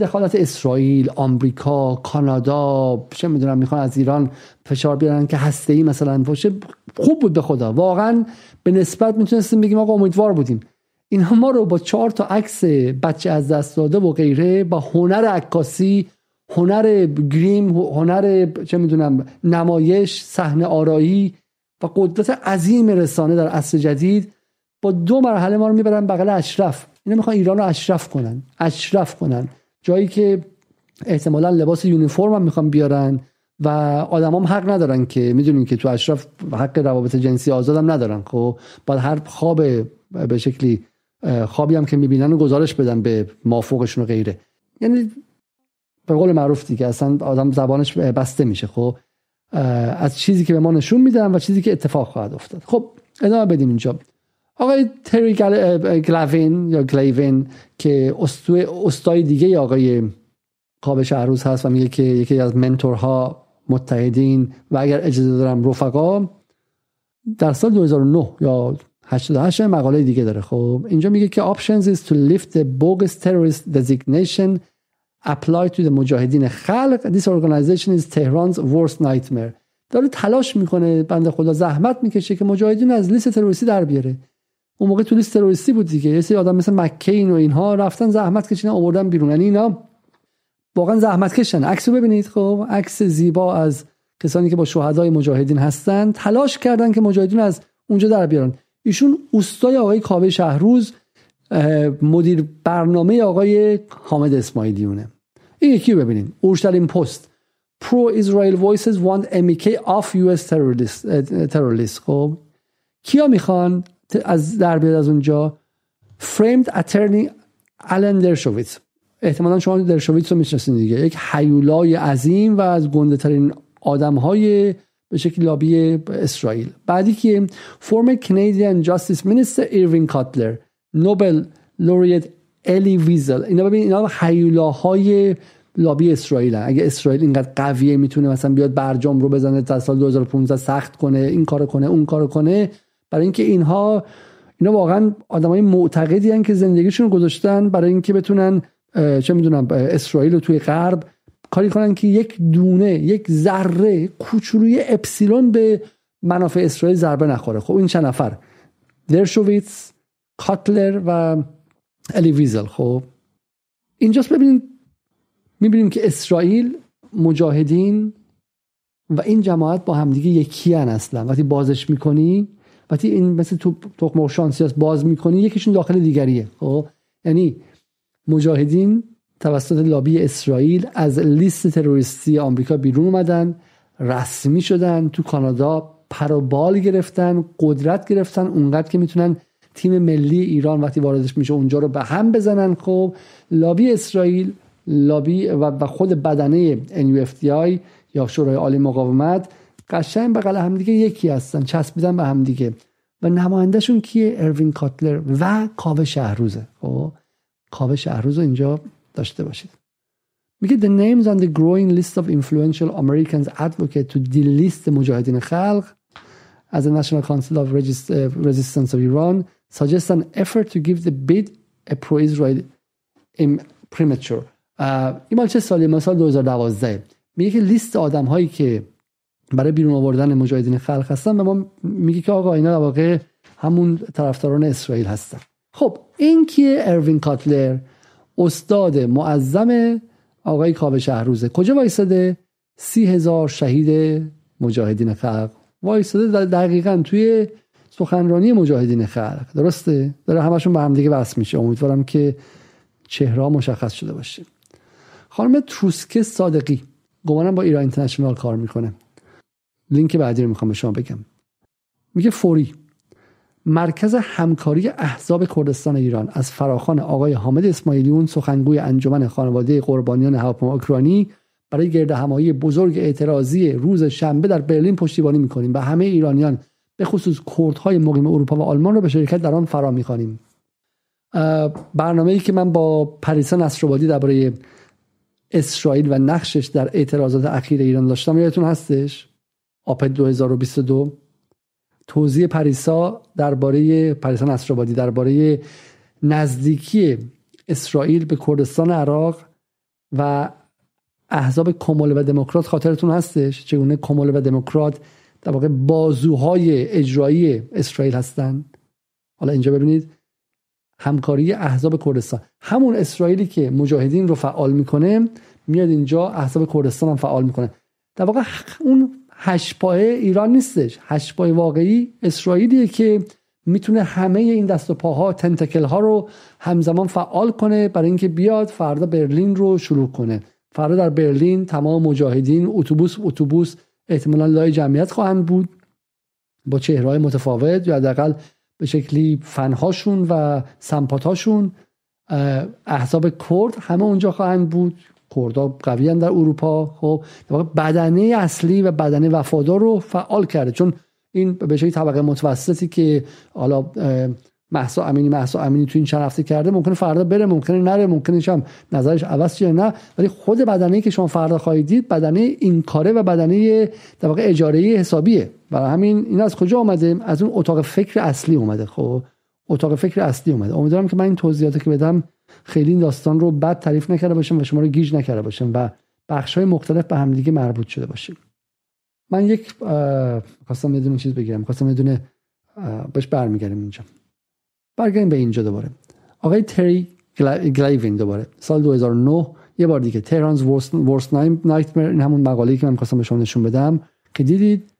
دخالت اسرائیل، آمریکا، کانادا چه می‌دونم می‌خوان از ایران فشار بیارن که هسته ای مثلا باشه خوب بود به خدا. واقعا به نسبت می‌تونستیم بگیم آقا امیدوار بودیم. اینها ما رو با چهار تا عکس بچه از دست داده و غیره با هنر عکاسی هنر گریم هنر چه می‌دونم نمایش صحنه آرایی و قدرت عظیم رسانه در عصر جدید با دو مرحله ما رو می‌برن بغل اشرف. اینا می‌خوان ایران رو اشرف کنن. اشرف کنن. جایی که احتمالا لباس یونیفرم هم می‌خوان بیارن و آدم هم حق ندارن که می‌دونین که تو اشرف حق روابط جنسی آزاد هم ندارن. خب باید هر خواب به شکلی خوابی هم که می‌بینن و گزارش بدن به مافوقشون و غیره. یعنی به قول معروف دیگه اصلا آدم زبانش بسته میشه. خب از چیزی که به ما نشون میدن و چیزی که اتفاق خواهد افتاد. خب ادامه بدیم اینجا. آقای تری گلاوین یا گلیوین که استای دیگه آقای قاب شهروز هست و میگه که یکی از منتورها متحدین و اگر اجازه دارم رفقا در سال 2009 یا 88 مقاله دیگه داره. خب اینجا میگه که options is to lift the bogus terrorist designation apply to the مجاهدین خلق. This organization is Tehran's worst nightmare. داره تلاش می‌کنه بنده خدا زحمت می‌کشه که مجاهدین از لیست تروریستی در بیاره. اون موقع تو لیست تروریستی بود دیگه. یه سری آدم مثل مکین و اینها رفتن زحمت کشیدن آوردن بیرون. یعنی اینا واقعا زحمت کشن. عکسو ببینید. خب عکس زیبا از کسانی که با شهدای مجاهدین هستن. تلاش کردن که مجاهدین از اونجا در بیارن. ایشون اوستای آقای کاوه شهروز مدیر برنامه آقای حامد اسماعیلیونه. این یکی رو ببینیم اورشلیم پست. pro Israel voices want MEK off US terrorist خب. کیا می‌خوان از در بیاد از اونجا؟ Famed attorney آلن درشویتس احتمالا شما درشویتس رو می‌شناسید دیگه. یک هیولای عظیم و از گنده ترین آدم های به شکل لابی اسرائیل. بعدی که former Canadian justice minister ایروین کاتلر Nobel laureate الی ویزل اینا ببین اینا هیولاهای لابی اسرائیل اگه اسرائیل اینقدر قویه می‌تونه مثلا بیاد برجام رو بزنه تا سال 2015 سخت کنه این کارو کنه اون کارو کنه. برای اینکه اینها اینا واقعا آدمای معتقدی هن که زندگیشون گذاشتن برای اینکه بتونن چه می‌دونم اسرائیل رو توی غرب کاری کنن که یک دونه یک ذره کوچولوی اپسیلون به منافع اسرائیل ضربه نخوره. خب این چند نفر؟ درشوویتس کاتلر و الی ویزل خب. اینجاست ببینید می‌بینیم که اسرائیل مجاهدین و این جماعت با همدیگه یکی هن اصلا. وقتی بازش می‌کنی وقتی این مثل تو تخم شانسی باز می‌کنی یکیشون داخل دیگریه. خب. یعنی مجاهدین توسط لابی اسرائیل از لیست تروریستی آمریکا بیرون اومدن رسمی شدن تو کانادا پروبال گرفتن قدرت گرفتن اونقدر که می‌تونن تیم ملی ایران وقتی واردش میشه اونجا رو به هم بزنن. خب لابی اسرائیل لابی و خود بدنه NUFDI یا شورای عالی مقاومت قشنگ بغل همدیگه یکی هستن چسبیدن به همدیگه. و نمایندهشون کیه؟ اروین کاتلر و کاوه شهروزه. خب کاوه شهروز رو اینجا داشته باشید. میگه the names on the growing list of influential Americans advocate to delist مجاهدین خلق as the National Council of Resistance of Iran suggests an effort to give the bid a pro-Israel premature. این مال چه سالی؟ مال سال 2012 میگه که لیست آدم هایی که برای بیرون آوردن مجاهدین خلق هستن به ما میگه که آقا اینا در واقع همون طرفداران اسرائیل هستن. خب این کیه؟ اروین کاتلر استاد معظم آقای کاوه شهروزه. کجا وایستاده سی هزار شهید مجاهدین خلق. وایستاده دقیقا توی سخنرانی مجاهدین خلق درسته؟ داره همشون به هم دیگه وصل میشه. امیدوارم که چهره مشخص شده باشه. خانم تروسکه صادقی. گمانم با ایران اینترنشنال کار می‌کنه. لینک بعدی رو می‌خوام به شما بگم. میگه فوری. مرکز همکاری احزاب کردستان ایران. از فراخان آقای حامد اسماعیلیون سخنگوی انجمن خانواده قربانیان هواپیما اوکراینی برای گرد همایی بزرگ اعتراضی روز شنبه در برلین پشتیبانی می‌کنیم. و همه ایرانیان به خصوص کردهای مقیم اروپا و آلمان را به شرکت در آن فرا می‌خوانیم. برنامه ای که من با پریسا نصرآبادی درباره اسرائیل و نقشش در اعتراضات اخیر ایران داشتم یادتون هستش؟ آپت 2022 توضیح پریسا درباره پریسا نصرآبادی درباره نزدیکی اسرائیل به کردستان عراق و احزاب کمال و دموکرات خاطرتون هستش؟ چگونه کمال و دموکرات در واقع بازوهای اجرایی اسرائیل هستند. حالا اینجا ببینید همکاری احزاب کردستان. همون اسرائیلی که مجاهدین رو فعال می‌کنه میاد اینجا احزاب کردستان هم فعال می‌کنه. در واقع اون هشت ایران نیستش. هشت واقعی اسرائیلیه که می‌تونه همه این دست و پاها تنتکل ها رو همزمان فعال کنه برای اینکه بیاد فردا برلین رو شروع کنه. فردا در برلین تمام مجاهدین اتوبوس اتوبوس احتمالا لای جمعیت خواهند بود با چهرهای متفاوت یا حداقل به شکلی فنهاشون و سمپاتاشون احزاب کرد همه اونجا خواهند بود. کردها قوی در اروپا. خب بدنه اصلی و بدنه وفادار رو فعال کرده. چون این به شکلی طبقه متوسطی که حالا محسا امینی محسا امینی تو این چند هفته کرده ممکنه فردا بره ممکنه نره ممکنه هم نظرش عوض شه نه. ولی خود بدنه که شما فردا خواهید دید بدنه این کاره و بدنه در واقع اجاره حسابیه. برای همین این از کجا آمده از اون اتاق فکر اصلی اومده. خب اتاق فکر اصلی اومده. امیدوارم که من این توضیحاتی که بدم خیلی این داستان رو بد تعریف نکرده باشم و شما رو گیج نکرده باشم و بخش های مختلف به همدیگه مربوط شده باشیم. من یک خواستم یه چیز بگیرم خواستم یه دونه بهش برمیگردیم اینجا. برگردیم به اینجا دوباره. آقای تری گلیوین دوباره. سال 2009 یه بار دیگه. تهرانز ورست نایتمر این همون مقاله‌ای که من خواستم به شما نشون بدم که دیدید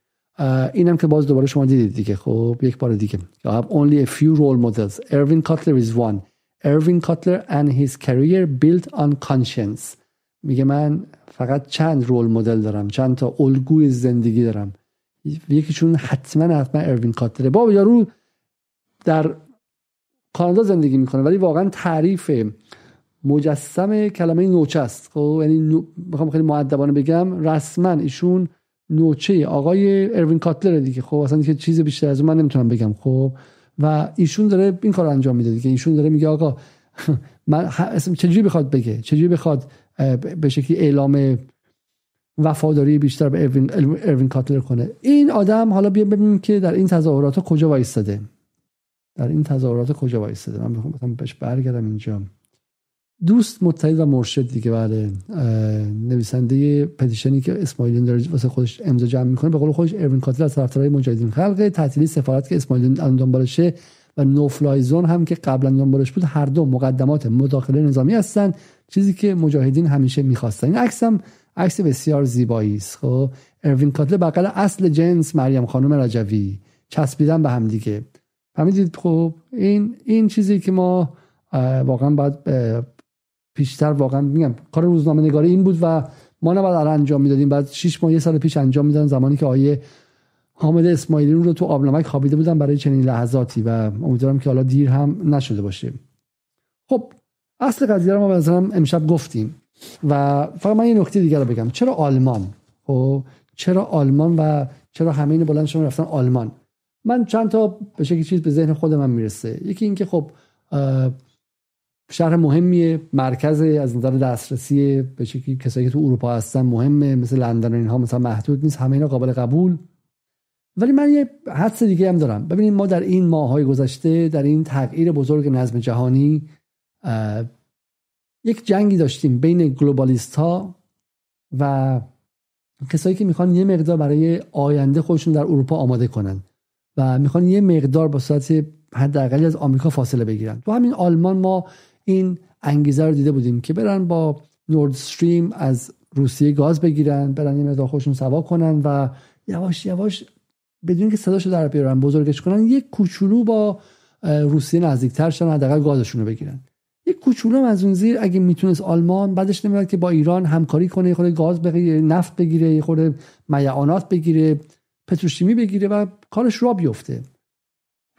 اینم که باز دوباره شما دیدید دیگه. خب یک بار دیگه. You have only a few role models. Erwin Cutler is one. Erwin Cutler and his career built on conscience. میگه من فقط چند رول مدل دارم چند تا الگوی زندگی دارم. یکیشون حتما حتما اروین کاتلره بابا یارو در کانادا زندگی می‌کنه ولی واقعا تعریف مجسم کلمه نوچه است. خب یعنی نو... می‌خوام خیلی معدبانه بگم رسما ایشون نوچه آقای اروین کاتلر دیگه. خب اصلا که چیز بیشتر از من نمی‌تونم بگم. خب و ایشون داره این کار انجام میده دیگه. ایشون داره میگه آقا من چجوری بخواد بگه؟ چجوری بخواد به شکلی اعلام وفاداری بیشتر به اروین, اروین کاتلر کنه؟ این آدم حالا بیا ببینیم که در این تظاهرات کجا وایستاده. در این تظاهرات کجا وایستاده؟ من می‌خوام بهش برگردم اینجا. دوست متحد و مرشد دیگه بله. نویسنده پتیشنی که اسماعیلیون داره واسه خودش امضا جمع می‌کنه. به قول خودش اروین کاتلر از طرفدارای مجاهدین خلق تعطیلی سفارت که اسماعیلیون الان دنبالشه و نوفلای زون هم که قبلا دنبالش بود هر دو مقدمات مداخله نظامی هستن. چیزی که مجاهدین همیشه می‌خواستن. این عکس هم عکس بسیار زیبایی است. خب اروین کاتلر بغل اصل جنس مریم خانم رجوی. چسبیدن به هم دیگه. فهمیدید؟ خب این این چیزی که ما واقعا باید پیشتر واقعا میگم کار روزنامه نگاری این بود و ما نباید انجام می‌دادیم. بعد 6 ماه یه سال پیش انجام می‌دادن زمانی که آیه حامد اسماعیلی رو تو آبنمک خوابیده بودن برای چنین لحظاتی و امیدوارم که حالا دیر هم نشده باشه. خب اصل قضیه رو ما به امشب گفتیم و فقط من یه نکته دیگر رو بگم. چرا آلمان؟ خب چرا آلمان و چرا همه این بلند شما رفتن آلمان؟ من چند تا به شکلی چیز به ذهن خود من می‌رسه. یکی اینکه خب شهر مهمیه مرکز از نظر دسترسی به شکلی کسایی که تو اروپا هستن مهمه مثل لندن و اینها مثلا محدود نیست همه اینا قابل قبول. ولی من یه حدس دیگه هم دارم. ببینید ما در این ماهای گذشته در این تغییر بزرگ نظم جهانی یک جنگی داشتیم بین گلوبالیست ها و کسایی که می‌خوان یه مقدار برای آینده خودشون در اروپا آماده کنن. و می‌خوان یه مقدار با صورت حداقلی از آمریکا فاصله بگیرن. تو همین آلمان ما این انگیزه رو دیده بودیم که برن با نورد استریم از روسیه گاز بگیرن برن یه مقدار خودشون سوا کنن و یواش یواش بدون که صداشو در بیارن بزرگش کنن یک کوچولو با روسیه نزدیکتر شدن حداقل گازشون رو بگیرن. یک کوچولو از اون زیر اگه می‌تونست آلمان بعدش نمیاد که با ایران همکاری کنه یه خود گاز بگیره نفت بگیره یه خود میعانات بگیره. پتروشیمی بگیره و کارش را بیفته.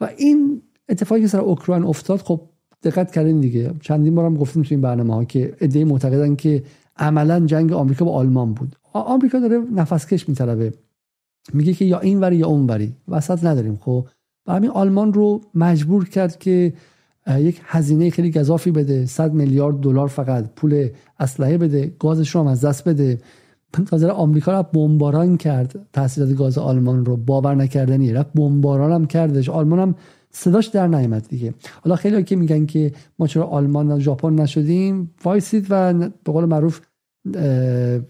و این اتفاقی که سر اوکراین افتاد خب دقت کردین دیگه. چندین بارم گفتیم تو این برنامه ها که ایده معتقدن که عملا جنگ آمریکا با آلمان بود. آمریکا داره نفس کش میطلبه. میگه که یا این وری یا اون وری. وسط نداریم. خب برای آلمان رو مجبور کرد که یک هزینه خیلی گذافی بده. 100 میلیارد دلار فقط پول اسلحه بده گازش رو هم از دست بده. تازه آمریکا رو بمباران کرد. تاثیرات گاز آلمان رو باور نکردنیه رفت بمباران هم کردش. آلمان هم صداش در نیامد دیگه. حالا خیلی که میگن که ما چرا آلمان و ژاپن نشدیم وایسید و به قول معروف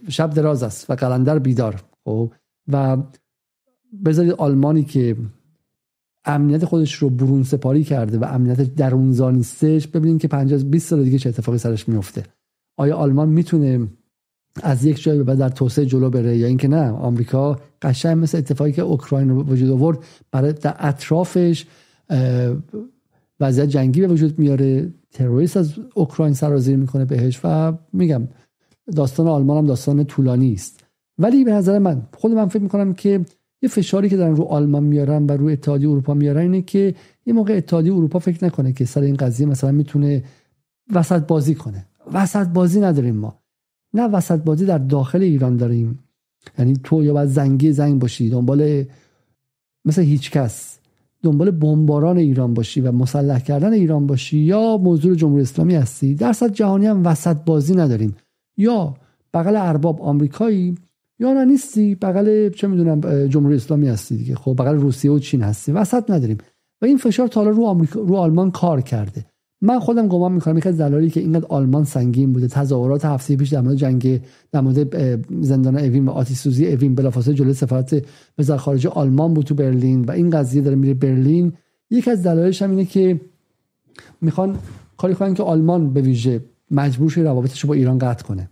شب دراز است و قلندر بیدار. خب؟ و بذارید آلمانی که امنیت خودش رو برون سپاری کرده و امنیت درونزا نیستش ببینید که 50 20 سال دیگه چه اتفاقی سرش میفته آیا آلمان می‌تونه از یک جای به در توسعه جلو بره. یا اینکه نه آمریکا قشنگ مثل اتفاقی که اوکراین وجود آورد برای در اطرافش وضعیت جنگی به وجود میاره. تروریست از اوکراین سرازیر می‌کنه بهش و میگم داستان آلمان هم داستان طولانی است. ولی به نظر من خود من فکر می‌کنم که یه فشاری که دارن رو آلمان میارن و رو اتحادیه اروپا میارن اینه که یه موقع اتحادیه اروپا فکر نکنه که سر این قضیه مثلا می‌تونه وسط بازی کنه. وسط بازی نداریم ما. نه وسط بازی در داخل ایران داریم. یعنی تو یا باید زنگی زنگ باشی دنبال مثل هیچ کس. دنبال بمباران ایران باشی و مسلح کردن ایران باشی یا موضوع جمهوری اسلامی هستی. در صد جهانی هم وسط بازی نداریم. یا بغل ارباب آمریکایی یا نه نیستی بغل چه می‌دونم جمهوری اسلامی هستی دیگه. خب بغل روسیه و چین هستی. وسط نداریم. و این فشار تا رو آمریکا رو آلمان کار کرده. من خودم گمان می‌کنم یکی از دلایلی که اینقدر آلمان سنگین بوده تظاهرات هفته پیش در مورد جنگ در مورد زندان اوین و آتش سوزی اوین بلافاصله جلوی سفارت وزارت خارجه آلمان بود تو برلین و این قضیه داره میره برلین. یکی از دلایلش هم اینه که می‌خوان کاری کنن که آلمان به ویژه مجبور شه روابطش رو با ایران قطع کنه.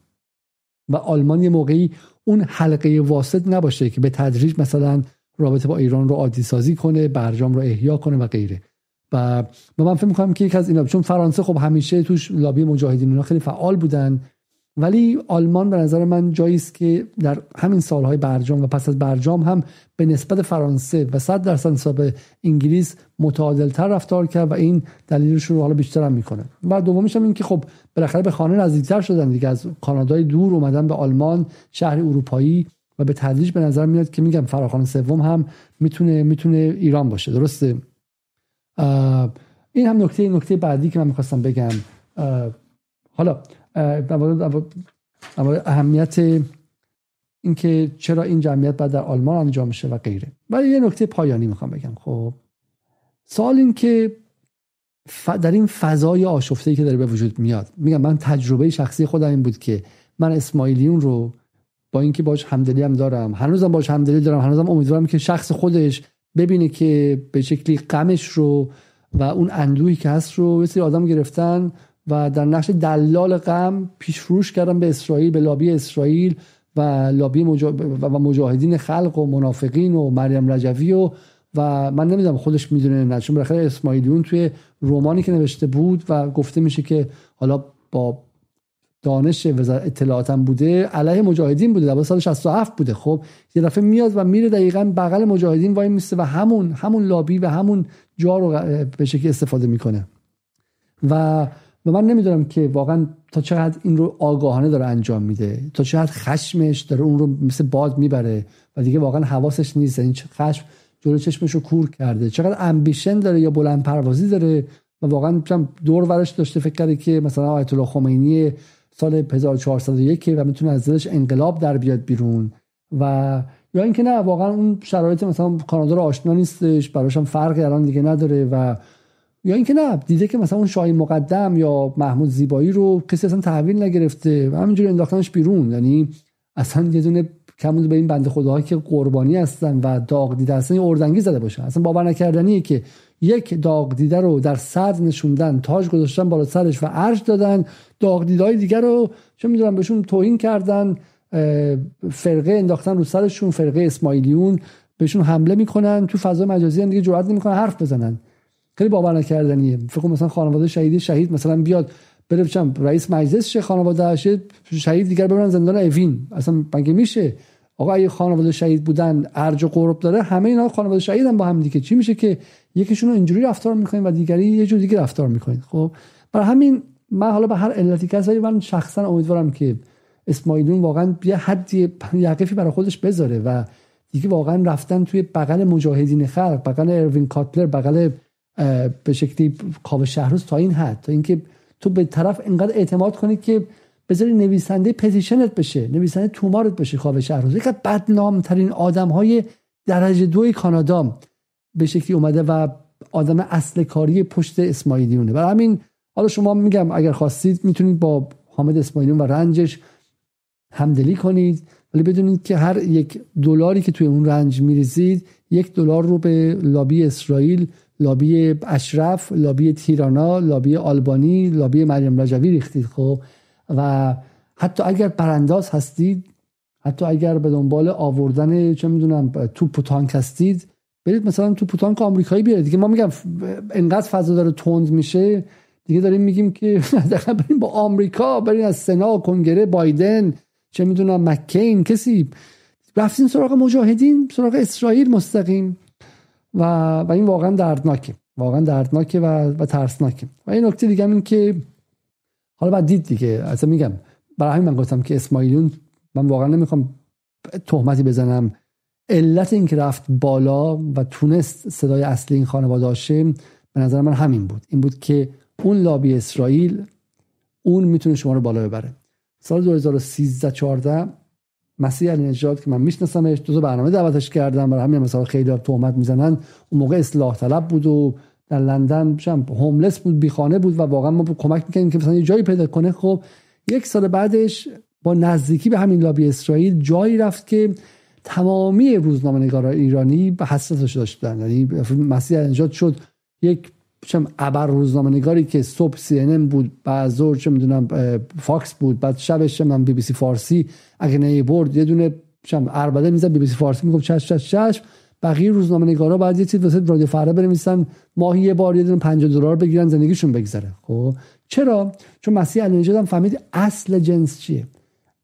و آلمان یه موقعی اون حلقه واسط نباشه که به تدریج مثلا رابطه با ایران رو عادی سازی کنه برجام رو احیا کنه و غیره. و من فکر می‌کنم که یک از اینا چون فرانسه خب همیشه توش لابی مجاهدین اینا خیلی فعال بودن. ولی آلمان به نظر من جایی است که در همین سالهای برجام و پس از برجام هم به نسبت فرانسه و صد درصد نسبت به انگلیس متعادلتر رفتار کرد و این دلیلش رو حالا بیشتر هم می‌کنه. و دومیش هم این که خب بالاخره به خانه نزدیکتر شدن دیگه. از کانادای دور اومدن به آلمان شهر اروپایی و به تدریج به نظر میاد که میگم فراخان سوم هم می‌تونه می‌تونه ایران باشه. درسته؟ این هم نکته نکته بعدی که من می‌خواستم بگم. حالا اهمیت اینکه چرا این جمعیت بعد در آلمان انجام میشه و غیره. ولی یه نکته پایانی می‌خوام بگم. خب سوال این که در این فضای آشفته که داره به وجود میاد میگم من تجربه شخصی خودم این بود که من اسماعیلیون رو با اینکه باش همدلی هم دارم هنوزم باش همدلی دارم هنوزم امیدوارم که شخص خودش ببینه که به شکلی غمش رو و اون اندوهی که هست رو یه سری آدم گرفتن و در نقش دلال غم پیش فروش کردن به اسرائیل به لابی اسرائیل و لابی و مجاهدین خلق و منافقین و مریم رجوی و و من نمی‌دونم خودش می‌دونه نه. چون بالاخره اسماعیلیون توی رومانی که نوشته بود و گفته میشه که حالا با دانش وزارت اطلاعاتم بوده علیه مجاهدین بوده در سال 67 بوده. خب یه دفعه میاد و میره دقیقا بغل مجاهدین وای میسته و همون همون لابی و همون جا رو به شکلی استفاده می‌کنه. و و من نمی‌دونم که واقعا تا چقدر این رو آگاهانه داره انجام میده. تا چقدر خشمش داره اون رو مثل باد می‌بره و دیگه واقعا حواسش نیست. این خشم جلو چشمش رو کور کرده. چقدر امبیشن داره یا بلند پروازی داره. و واقعا دور ورش داشته فکر کرده که مثلا آیت الله خمینی سال 1401 و می‌تونه از دلش انقلاب در بیاد بیرون. و یا اینکه نه واقعا اون شرایط مثلا کانادا رو آشنا نیستش براش هم فرقی الان دیگه نداره و یا اینکه نه دیده که مثلا اون شاهی مقدم یا محمود زیبایی رو کسی اصلا تحویل نگرفته و همینجوری انداختنش بیرون. یعنی اصلا یه دونه کمون به این بنده خداهایی که قربانی هستن و داغ دیده هستن اردنگی زده باشه. اصلا باور نکردنیه که یک داغ دیده رو در صد نشوندن تاج گذاشتن بالا سرش و عرش دادن. داغ های دیگر رو چه می‌دونم بهشون توهین کردن فرقه انداختن رو سرشون فرقه اسماعیلیون بهشون حمله می‌کنن تو فضای مجازی هم دیگه جرئت نمی‌کنن حرف بزنن. خیلی باور نکردنیه. فکر مثلا خانواده شهیدی شهید مثلا بیاد بره رئیس مجلس شه خانواده شهید دیگر ببرن زندان اوین. اصلا مگه میشه؟ آقا اگه خانواده شهید بودن ارج و قرب داره همه اینا خانواده شهید هم با هم دیگه. چی میشه که یکیشون رو اینجوری رفتار می‌کنین و دیگری یه جور دیگه رفتار می‌کنین؟ خب برای همین من حالا به هر علتی که ولی من شخصا امیدوارم که اسماعیلون واقعا یه حدی یقفی برای خودش بذاره و دیگه واقعا رفتن توی بغل مجاهدین خلق بغل اروین کاتلر بغل به شکلی کاوه شهروز تا این حد. تا اینکه تو به طرف انقدر اعتماد کنی که بذاری نویسنده پتیشنت بشه نویسنده تومارت بشه کاوه شهروز یک بدنام ترین آدم های درجه دوی کانادا به شکلی اومده و آدم اصل کاری پشت اسماعیلیونه. برای همین حالا شما میگم اگر خواستید می‌تونید با حامد اسماعیلیون و رنجش همدلی کنید ولی بدونید که هر یک دلاری که توی اون رنج میریزید یک دلار رو به لابی اسرائیل لابی اشرف لابی تیرانا لابی آلبانی لابی مریم رجوی ریختید. خب و حتی اگر برانداز هستید حتی اگر به دنبال آوردن چه می‌دونم توپ و تانک هستید برید مثلا توپ و تانک آمریکایی بیارید. دیگه ما میگم انقدر فضا داره تند میشه دیگه داریم میگیم که بریم با آمریکا بریم از سنا کنگره بایدن چه می‌دونم مکین کسی. رفتین سراغ مجاهدین سراغ اسرائیل مستقیم. و, و این واقعا دردناکه واقعا دردناکه و, و ترسناکه. و این نکته دیگه این که حالا بعد دید دیگه. اصلا میگم برای همین من گفتم که اسماعیلون من واقعا نمی‌خوام تهمتی بزنم. علت این که رفت بالا و تونست صدای اصلی این خانواده باشه به نظر من همین بود. این بود که اون لابی اسرائیل اون می‌تونه شما رو بالا ببره. سال 2013 14 مسیح علی نجات که من میشناسمش دو تا برنامه دعوتش کردم برای همین مثلا خیلی تهمت می‌زنن. اون موقع اصلاح طلب بود و در لندن هوملس بود بیخانه بود و واقعا ما کمک می‌کنیم که مثلا یه جایی پیدا کنه. خب یک سال بعدش با نزدیکی به همین لابی اسرائیل جایی رفت که تمامی روزنامه ایرانی به حساسش داشتن. یعنی مسیح نجات شد. یک چم ابر روزنامه نگاری که صبح سی ان بود بعد ظهر چه می‌دونم فاکس بود بعد شبش من بی بی سی فارسی اگه نه برد یه دونه چم عربده می‌زد بی بی سی فارسی می‌گفت چش چش چش بقیه روزنامه نگارا بعد یه چیز واسه رادیو فردا بنویسن ماهی یه بار یه دونه 50 دلار بگیرن زندگیشون بگذره. خب؟ چرا؟ چون مسیح علی نژاد هم فهمید اصل جنس چیه؟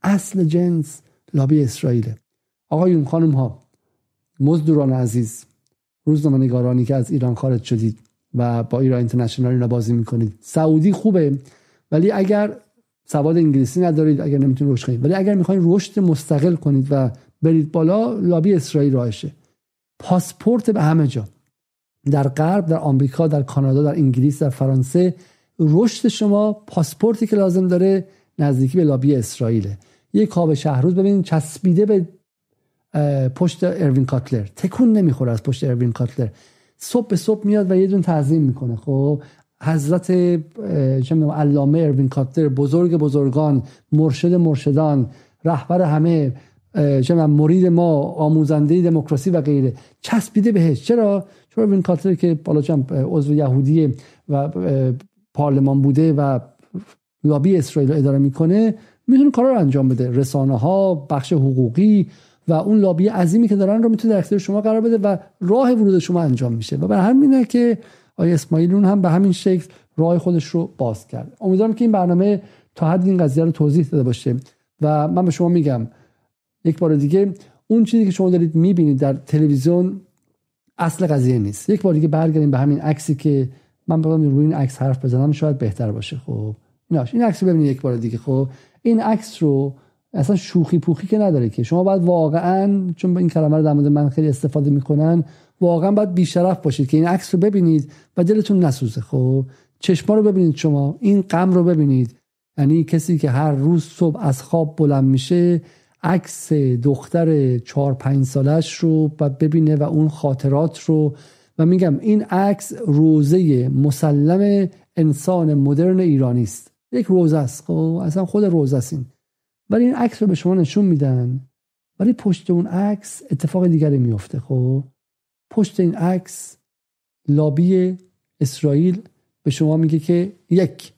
اصل جنس لابی اسرائیل آقایون خانم ها مزدوران عزیز روزنامه نگارانی که از ایران خارج شدید و با ایران اینترنشنال اینا بازی می‌کنید. سعودی خوبه ولی اگر سواد انگلیسی ندارید اگر نمی‌تونید رشد کنید. ولی اگر می‌خواین رشد مستقل کنید و برید بالا لابی اسرائیل راهشه. پاسپورت به همه جا. در غرب در آمریکا در کانادا در انگلیس در فرانسه رشد شما پاسپورتی که لازم داره نزدیکی به لابی اسرائیله. یه کاب شهروز ببینید چسبیده به پشت اروین کاتلر. تکون نمی‌خوره از پشت اروین کاتلر. صبح به صبح میاد و یه دون تعظیم می‌کنه. خب حضرت علامه اروین کاتلر بزرگ بزرگان مرشد مرشدان رهبر همه چه مرید ما آموزنده دموکراسی و غیره. چسبیده بهش. چرا؟ چون اروین کاتلر که بالا عضو یهودی و پارلمان بوده و لابی اسرائیل رو اداره می‌کنه می‌تونه کارا رو انجام بده. رسانه ها بخش حقوقی و اون لابی عظیمی که دارن رو می‌تونه در اختیار شما قرار بده و راه ورود شما انجام میشه. و به همینه که آیه اسماعیلون هم به همین شکل راه خودش رو باز کرد. امیدوارم که این برنامه تا حد این قضیه رو توضیح داده باشه. و من به شما میگم یک بار دیگه اون چیزی که شما دارید می‌بینید در تلویزیون اصل قضیه نیست. یک بار دیگه برگردیم به همین عکسی که من بخوام روی این عکس حرف بزنم شاید بهتر باشه. خب ایناش این عکس رو ببینید یک بار دیگه. خب این عکس رو اصلا شوخی پوخی که نداره که. شما باید واقعا چون این کلمه رو در مورد من خیلی استفاده می‌کنن واقعا باید بیشرف باشید که این عکس رو ببینید و دلتون نسوزه. خب چشما رو ببینید شما این غم رو ببینید. یعنی کسی که هر روز صبح از خواب بلند میشه عکس دختر چهار پنج سالش رو و ببینه و اون خاطرات رو و میگم این عکس روزه مسلم انسان مدرن ایرانی است. یک روزه است. خب اصلا خود روزه است این. ولی این عکس رو به شما نشون میدن. ولی پشت اون عکس اتفاق دیگری میفته. خب پشت این عکس لابی اسرائیل به شما میگه که یک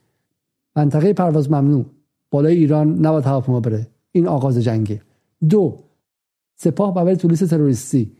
منطقه پرواز ممنوع. بالای ایران نباید هواپیما بره. این آغاز جنگه. دو سپاه ببر تو لیست تروریستی.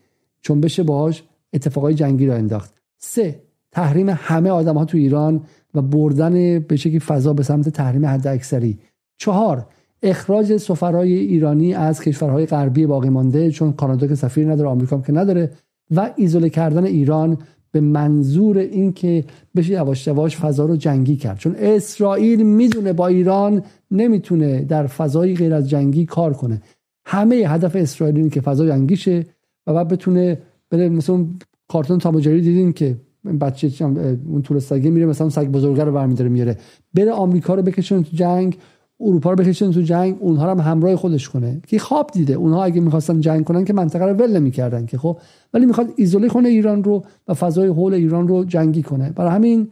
چون بشه باهاش اتفاقای جنگی را انداخت. سه تحریم همه آدم ها تو ایران و بردن به شکلی فضا به سمت تحریم حد اکثری. چهار اخراج سفرهای ایرانی از کشورهای غربی باقی مانده چون کانادا که سفیر نداره آمریکا که نداره و ایزوله کردن ایران به منظور اینکه بشه یواش یواش فضا رو جنگی کرد. چون اسرائیل می‌دونه با ایران نمی‌تونه در فضای غیر از جنگی کار کنه. همه هدف اسرائیل اینه که فضا جنگی شه و بعد بتونه بره مثل اون کارتون تاموجری دیدین که بچه اون طول سگه میره مثلا سگ بزرگه رو برمیداره میاره بره آمریکا رو بکشونه تو جنگ. اروپا رو بکشونه تو جنگ اونها رو هم همراه خودش کنه. که خواب دیده. اونها اگه می‌خواستن جنگ کنن که منطقه رو ول نمی‌کردن که خب؟ ولی می‌خواد ایزوله کنه ایران رو و فضای حول ایران رو جنگی کنه. برای همین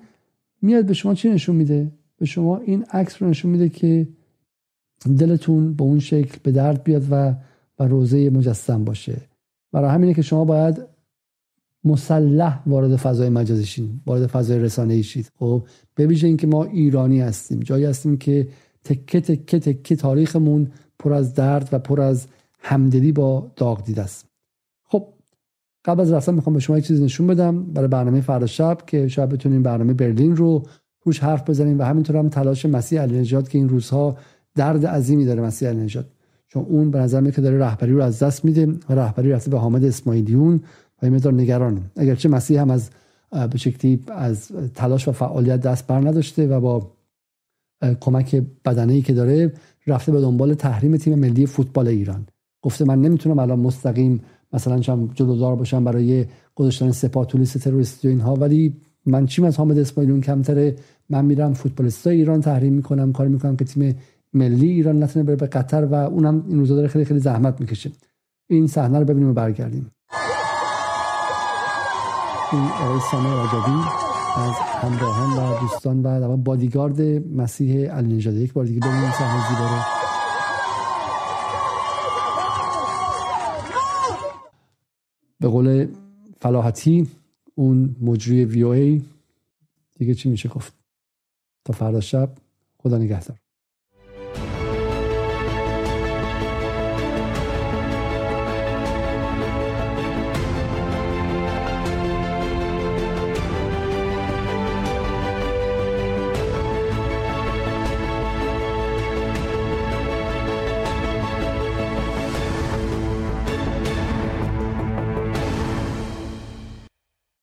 میاد به شما چی نشون میده؟ به شما این عکس رو نشون میده که دلتون به اون شکل به درد بیاد و و روزه مجسم باشه. برای همینه که شما باید مسلح وارد فضای مجازی شید وارد فضای رسانه ای شید. خب؟ به ویژه اینکه ما ایرانی هستیم جایی هستیم که تکه تکه تکه تاریخمون پر از درد و پر از همدلی با داغ دیده است. خب قبل از رفتن می‌خوام به شما یک چیز نشون بدم برای برنامه فردا شب که شاید بتونیم برنامه برلین رو روش حرف بزنیم و همینطور هم تلاش مسیح علی نجات که این روزها درد عظیمی داره مسیح علی نجات چون اون به نظر که داره رهبری رو از دست میده و رهبری رفته به حامد اسماعیلیون و این مقدار نگرانه. اگرچه مسیح هم از به شکلی از تلاش و فعالیت دست بر نداشته و با کمک بدنه که داره رفته به دنبال تحریم تیم ملی فوتبال ایران. گفته من نمی‌تونم الان مستقیم مثلا چم جلودار باشم برای گذاشتن سپاه تو لیست تروریستی و اینها ولی من چیم از حامد اسماعیلون کمتره. من میرم فوتبالیستای ایران تحریم می‌کنم کار می‌کنم که تیم ملی ایران نتونه بره به قطر و اونم این روزا داره خیلی خیلی زحمت می‌کشه. این صحنه رو ببینیم و برگردیم. این آقای سامه رجبی از همراهان و دوستان و بادیگارد مسیح علی یک بار دیگه ببینیم صحنه زیبا رو. به قول فلاحتی اون مجری وی او ای. دیگه چی میشه گفت؟ تا فردا شب خدا نگهدار.